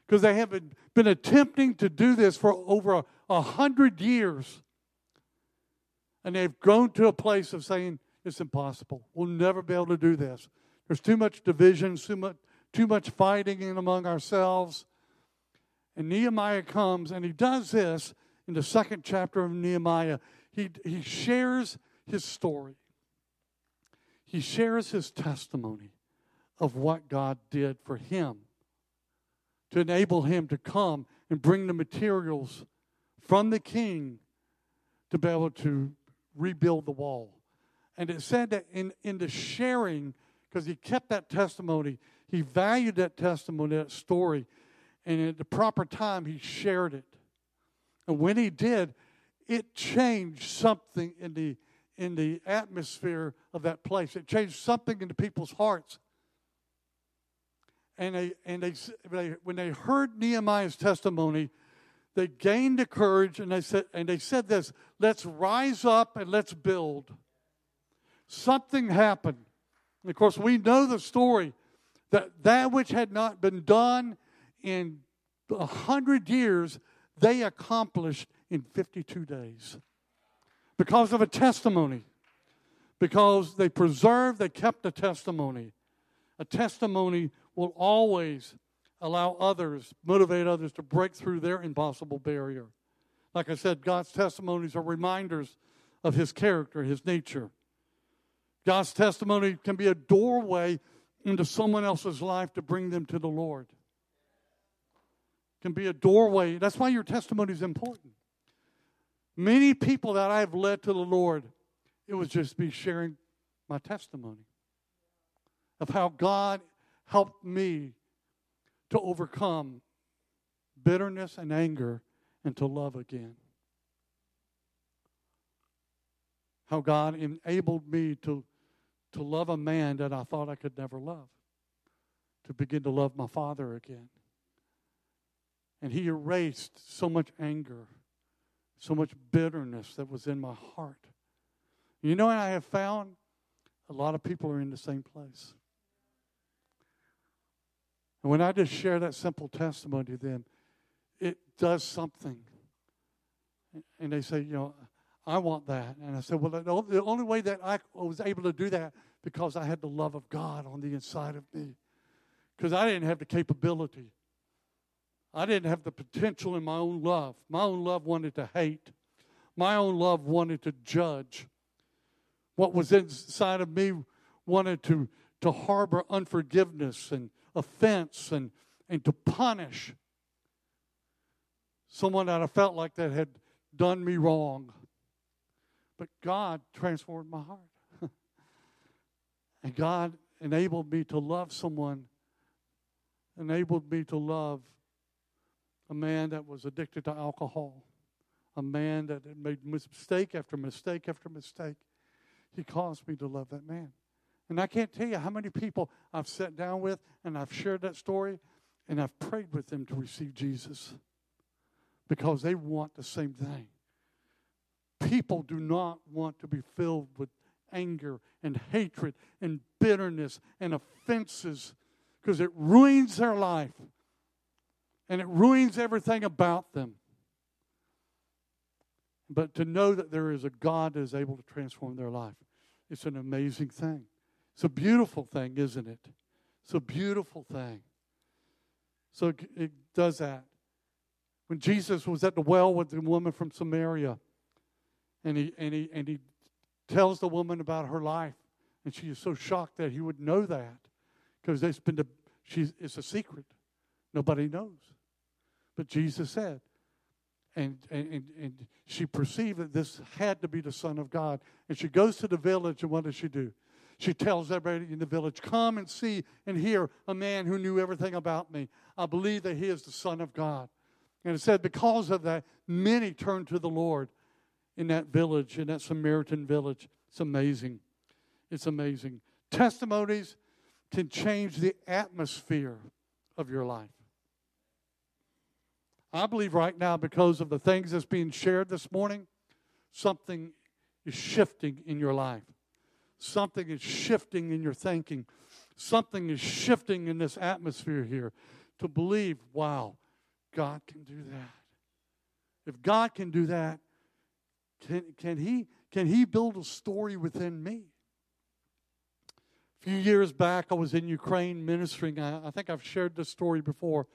Because they have been attempting to do this for over a, a hundred years. And they've grown to a place of saying, it's impossible. We'll never be able to do this. There's too much division, too much, too much fighting in among ourselves. And Nehemiah comes and he does this in the second chapter of Nehemiah. He, he shares his story, he shares his testimony of what God did for him to enable him to come and bring the materials from the king to be able to rebuild the wall. And it said that in, in the sharing, because he kept that testimony, he valued that testimony, that story, and at the proper time, he shared it. And when he did, it changed something in the in the atmosphere of that place. It changed something into people's hearts. And they and they, they when they heard Nehemiah's testimony, they gained the courage and they said and they said this, let's rise up and let's build. Something happened. And of course, we know the story that that which had not been done in a hundred years, they accomplished in 52 days because of a testimony. Because they preserved, they kept a testimony. A testimony will always allow others, motivate others to break through their impossible barrier. Like I said, God's testimonies are reminders of His character, His nature. God's testimony can be a doorway into someone else's life to bring them to the Lord. Can be a doorway. That's why your testimony is important. Many people that I've led to the Lord, it was just me sharing my testimony of how God helped me to overcome bitterness and anger and to love again. How God enabled me to, to love a man that I thought I could never love, to begin to love my father again. And He erased so much anger, so much bitterness that was in my heart. You know I have found? A lot of people are in the same place. And when I just share that simple testimony to them, it does something. And they say, you know, I want that. And I said, well, the only way that I was able to do that because I had the love of God on the inside of me. Because I didn't have the capability. I didn't have the potential in my own love. My own love wanted to hate. My own love wanted to judge. What was inside of me wanted to, to harbor unforgiveness and offense and, and to punish someone that I felt like that had done me wrong. But God transformed my heart. (laughs) and God enabled me to love someone, enabled me to love a man that was addicted to alcohol, a man that had made mistake after mistake after mistake. He caused me to love that man. And I can't tell you how many people I've sat down with and I've shared that story and I've prayed with them to receive Jesus because they want the same thing. People do not want to be filled with anger and hatred and bitterness and offenses because it ruins their life and it ruins everything about them. But to know that there is a God that is able to transform their life, it's an amazing thing. It's a beautiful thing, isn't it? It's a beautiful thing. So it does that. When Jesus was at the well with the woman from Samaria, and he, and he, and he tells the woman about her life, and she is so shocked that he would know that because it's been the, she's, it's a secret. Nobody knows. But Jesus said, and, and, and she perceived that this had to be the Son of God. And she goes to the village, and what does she do? She tells everybody in the village, Come and see and hear a man who knew everything about me. I believe that he is the Son of God. And it said, because of that, many turned to the Lord in that village, in that Samaritan village. It's amazing. It's amazing. Testimonies can change the atmosphere of your life. I believe right now, because of the things that's being shared this morning, something is shifting in your life. Something is shifting in your thinking. Something is shifting in this atmosphere here to believe, wow, God can do that. If God can do that, can, can, he, can He build a story within me? A few years back, I was in Ukraine ministering. I, I think I've shared this story before,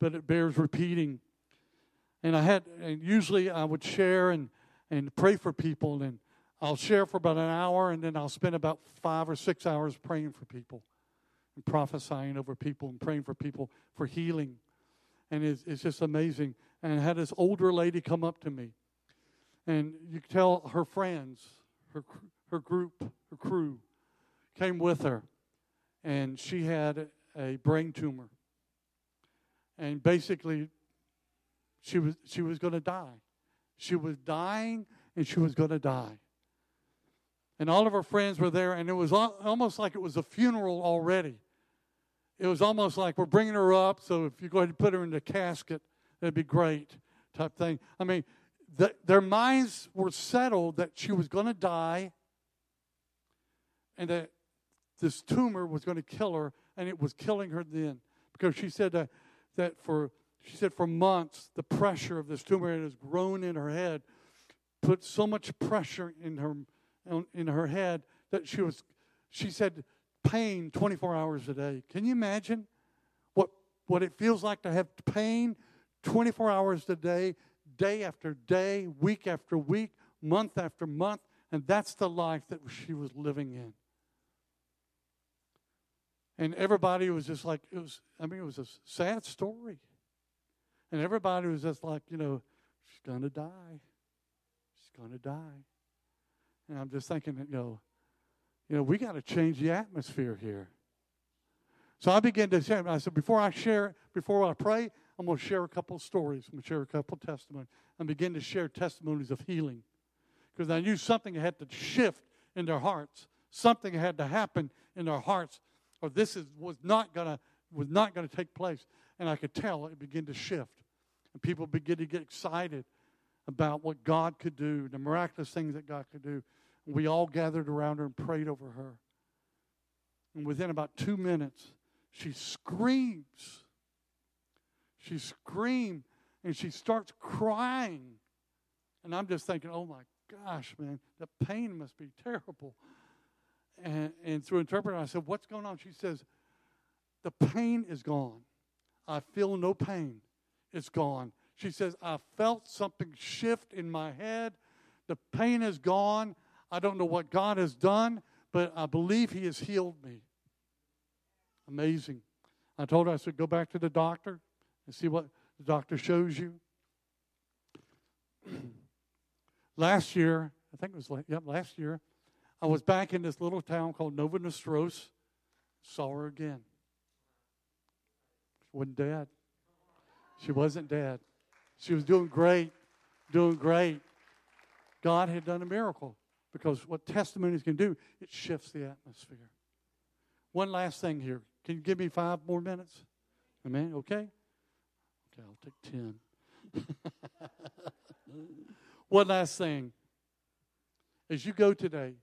but it bears repeating. And I had, and usually I would share and, and pray for people, and I'll share for about an hour, and then I'll spend about five or six hours praying for people and prophesying over people and praying for people for healing. And it's, it's just amazing. And I had this older lady come up to me, and you could tell her friends, her, her group, her crew, came with her, and she had a brain tumor. And basically, she was, she was going to die. She was dying, and she was going to die and all of her friends were there, and it was almost like it was a funeral already. It was almost like we're bringing her up, so if you go ahead and put her in the casket, that'd be great, type thing. I mean, the, their minds were settled that she was going to die, and that this tumor was going to kill her, and it was killing her then because she said that, that for she said for months the pressure of this tumor that has grown in her head, put so much pressure in her in her head that she was, she said, pain 24 hours a day. Can you imagine what, what it feels like to have pain 24 hours a day, day after day, week after week, month after month? And that's the life that she was living in. And everybody was just like, it was, I mean, it was a sad story. And everybody was just like, you know, she's going to die. She's going to die. And I'm just thinking, you know, you know, we got to change the atmosphere here. So I began to share. I said, before I share, before I pray, I'm going to share a couple of stories. I'm going to share a couple of testimonies and begin to share testimonies of healing. Because I knew something had to shift in their hearts. Something had to happen in their hearts, or this is, was not going to was not going to take place. And I could tell it began to shift. And people begin to get excited about what God could do, the miraculous things that God could do. We all gathered around her and prayed over her. And within about two minutes, she screams. She screams and she starts crying. And I'm just thinking, oh my gosh, man, the pain must be terrible. And, and through interpreter, I said, what's going on? She says, the pain is gone. I feel no pain. It's gone. She says, I felt something shift in my head. The pain is gone. I don't know what God has done, but I believe He has healed me. Amazing. I told her, I said, go back to the doctor and see what the doctor shows you. (clears throat) last year, I think it was yep, last year, I was back in this little town called Nova Nostros. Saw her again. She wasn't dead. She wasn't dead. She was doing great, doing great. God had done a miracle because what testimonies can do, it shifts the atmosphere. One last thing here. Can you give me five more minutes? Amen. Okay? Okay, I'll take 10. (laughs) One last thing. As you go today,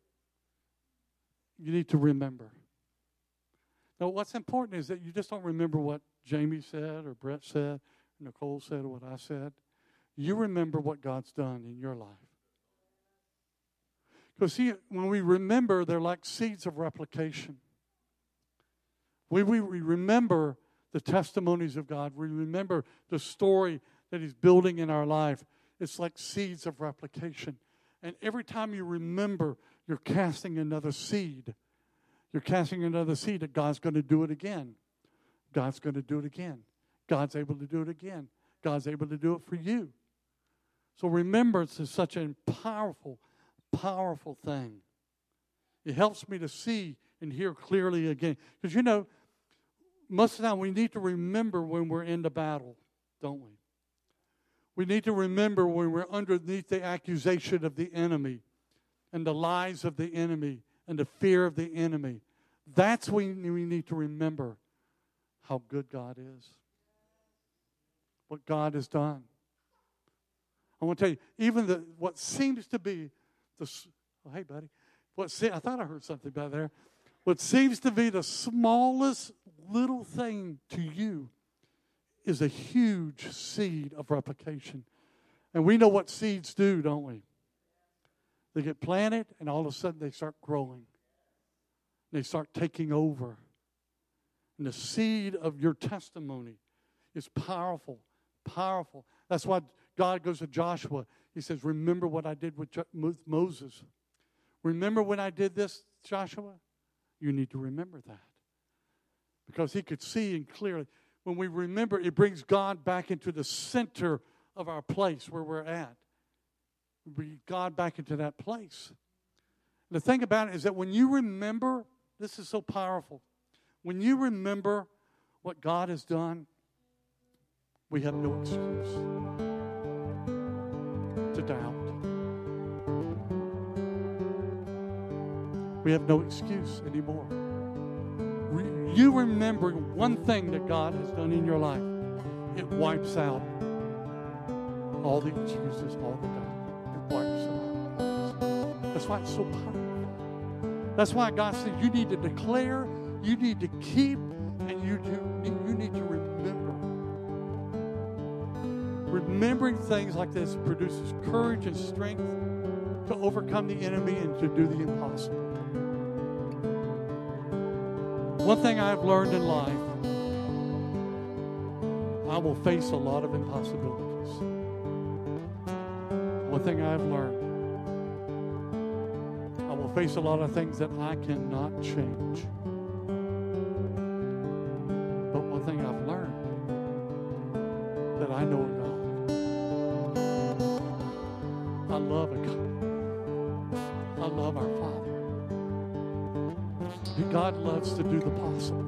you need to remember. Now, what's important is that you just don't remember what Jamie said or Brett said, Nicole said, what I said. You remember what God's done in your life. Because, see, when we remember, they're like seeds of replication. When we remember the testimonies of God, we remember the story that He's building in our life, it's like seeds of replication. And every time you remember, you're casting another seed. You're casting another seed that God's going to do it again. God's going to do it again. God's able to do it again. God's able to do it for you. So remembrance is such a powerful, powerful thing. It helps me to see and hear clearly again. Because you know, most of the time we need to remember when we're in the battle, don't we? We need to remember when we're underneath the accusation of the enemy and the lies of the enemy and the fear of the enemy. That's when we need to remember how good God is, what God has done. I want to tell you, even the what seems to be the oh, hey buddy, what I thought I heard something back there. What seems to be the smallest little thing to you is a huge seed of replication. And we know what seeds do, don't we? They get planted, and all of a sudden they start growing. They start taking over. And the seed of your testimony is powerful, powerful. That's why God goes to Joshua. He says, Remember what I did with Moses. Remember when I did this, Joshua? You need to remember that. Because he could see and clearly. When we remember, it brings God back into the center of our place where we're at. Bring God back into that place. The thing about it is that when you remember, this is so powerful. When you remember what God has done, we have no excuse to doubt. We have no excuse anymore. You remember one thing that God has done in your life, it wipes out all the excuses, all the doubt. It wipes it out. That's why it's so powerful. That's why God says you need to declare, you need to keep, and you, do, you need to remember. Remembering things like this produces courage and strength to overcome the enemy and to do the impossible. One thing I've learned in life, I will face a lot of impossibilities. One thing I've learned, I will face a lot of things that I cannot change. God loves to do the possible.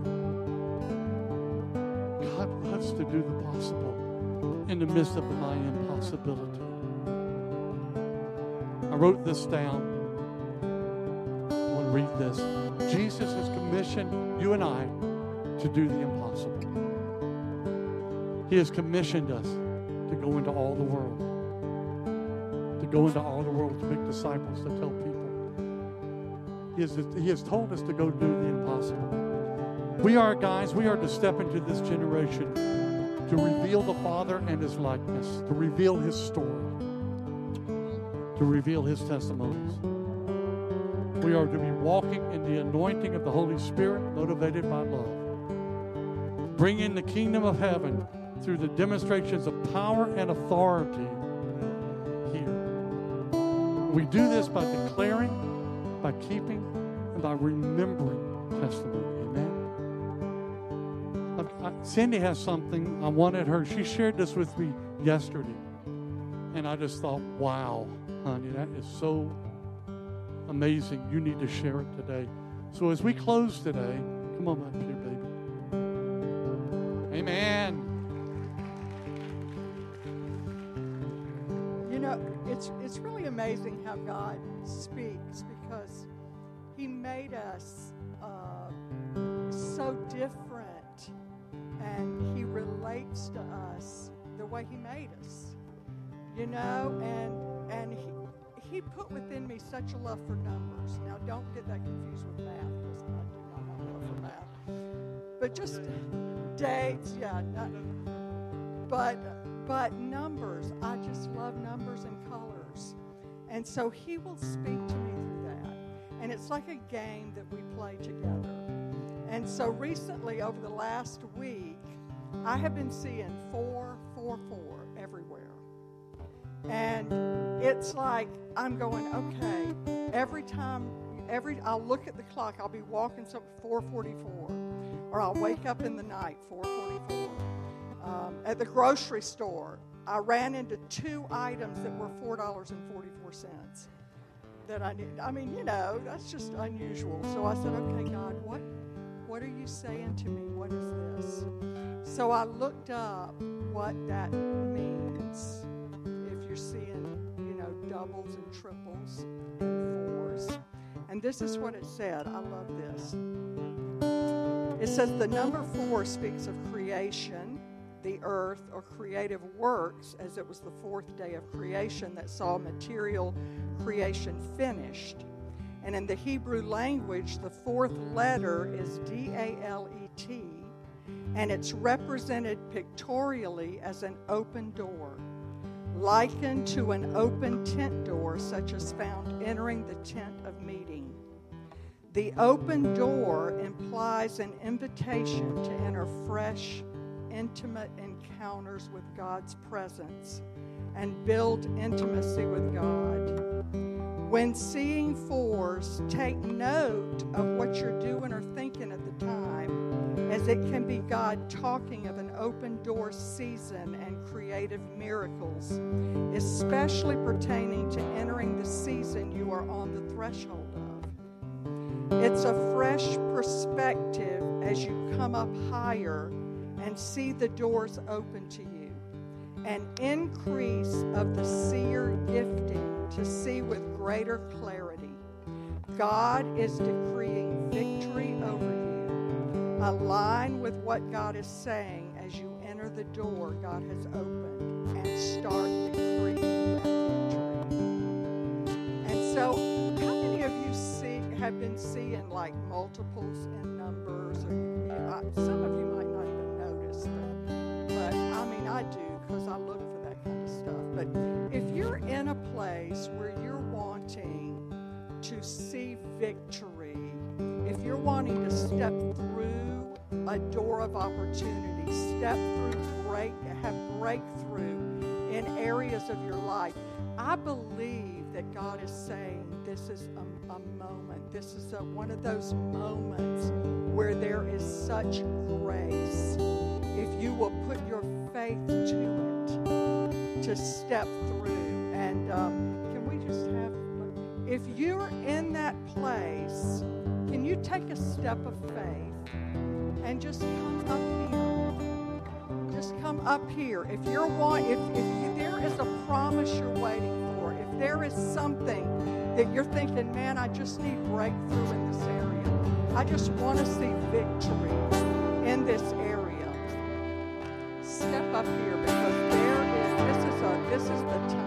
God loves to do the possible. In the midst of my impossibility. I wrote this down. I want to read this. Jesus has commissioned you and I to do the impossible. He has commissioned us to go into all the world, to go into all the world to make disciples, to tell people. He has, he has told us to go do the impossible. We are, guys, we are to step into this generation to reveal the Father and His likeness, to reveal His story, to reveal His testimonies. We are to be walking in the anointing of the Holy Spirit, motivated by love, bringing the kingdom of heaven through the demonstrations of power and authority here. We do this by declaring, by keeping, and by remembering testimony. Amen. Cindy has something I wanted her. She shared this with me yesterday. And I just thought, wow, honey, that is so amazing. You need to share it today. So as we close today, come on up here, baby. Amen. You know, it's it's really amazing how God speaks He made us uh, so different and He relates to us the way He made us. You know, and and He He put within me such a love for numbers. Now, don't get that confused with math because I do not have love for math. But just dates, yeah. Not, but but numbers, I just love numbers and colors. And so he will speak to. And it's like a game that we play together. And so recently, over the last week, I have been seeing 444 everywhere. And it's like I'm going, okay, every time, every I'll look at the clock, I'll be walking so 444. Or I'll wake up in the night, 444. Um, at the grocery store, I ran into two items that were $4.44 that I need. I mean, you know, that's just unusual. So I said, okay, God, what, what are you saying to me? What is this? So I looked up what that means if you're seeing, you know, doubles and triples and fours. And this is what it said. I love this. It says the number four speaks of creation, the earth, or creative works, as it was the fourth day of creation that saw material creation finished. And in the Hebrew language, the fourth letter is D A L E T and it's represented pictorially as an open door, likened to an open tent door, such as found entering the tent of meeting. The open door implies an invitation to enter fresh, intimate encounters with God's presence and build intimacy with God. When seeing fours, take note of what you're doing or thinking at the time as it can be God talking of an open door season and creative miracles, especially pertaining to entering the season you are on the threshold of. It's a fresh perspective as you come up higher and see the doors open to you. An increase of the seer gifting to see with greater clarity. God is decreeing victory over you Align with what God is saying as you enter the door God has opened and start decreeing that victory. And so, how many of you see have been seeing like multiples and numbers? Or some of you might not but, I mean, I do because I look for that kind of stuff. But if you're in a place where you're wanting to see victory, if you're wanting to step through a door of opportunity. Step through, break, have breakthrough in areas of your life. I believe that God is saying this is a, a moment. This is a, one of those moments where there is such grace you will put your faith to it to step through. And um, can we just have, if you're in that place, can you take a step of faith and just come up here? just come up here. If you're want, if, if there is a promise you're waiting for, if there is something that you're thinking, man, I just need breakthrough in this area. I just want to see victory in this area up here because there is, this is a, this is the time.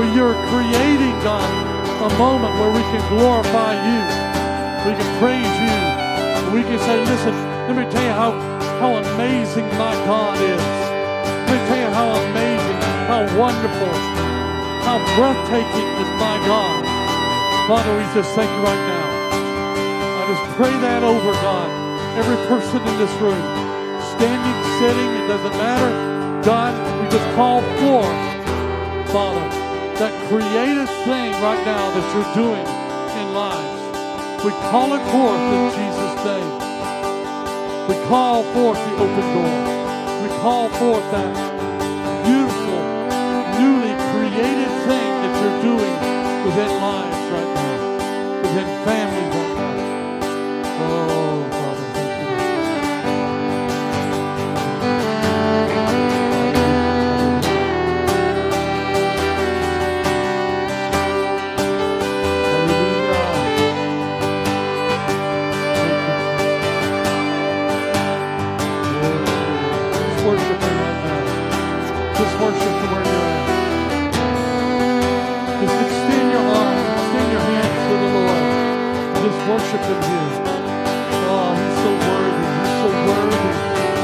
so you're creating, God, a moment where we can glorify you. We can praise you. We can say, listen, let me tell you how, how amazing my God is. Let me tell you how amazing, how wonderful, how breathtaking is my God. Father, we just thank you right now. I just pray that over, God. Every person in this room, standing, sitting, it doesn't matter. God, we just call forth, Father, that creative thing right now that you're doing in lives. We call it forth in Jesus' name. We call forth the open door. We call forth that beautiful, newly created thing that you're doing within lives right now, within families. Oh, He's so worthy. He's so worthy.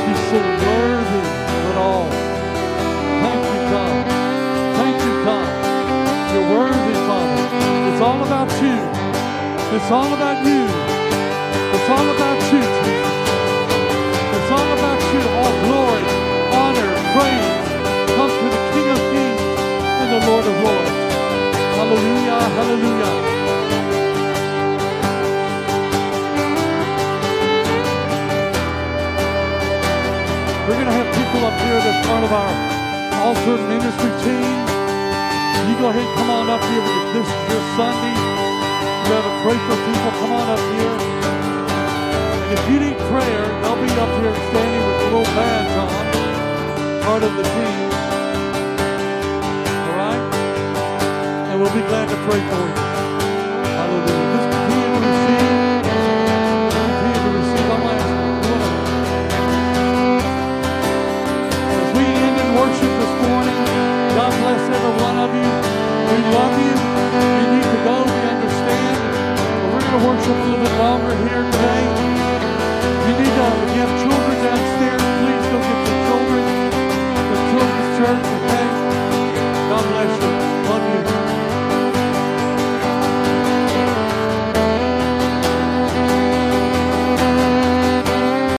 He's so worthy of it all. Thank you, God. Thank you, God. You're worthy, Father. It's all about you. It's all about you. It's all about you, Jesus. It's all about you. All glory, honor, praise comes to the King of Kings and the Lord of Lords. Hallelujah, hallelujah. We're going to have people up here that's part of our altar ministry team. You go ahead and come on up here. This is your Sunday, you got to pray for people. Come on up here. And if you need prayer, they'll be up here standing with a little badge on, part of the team. All right? And we'll be glad to pray for you. love you You need to go. We understand. But we're going to worship a little bit longer here today. You need to, if you have children downstairs, please go get your children, the children's church, okay? God bless you.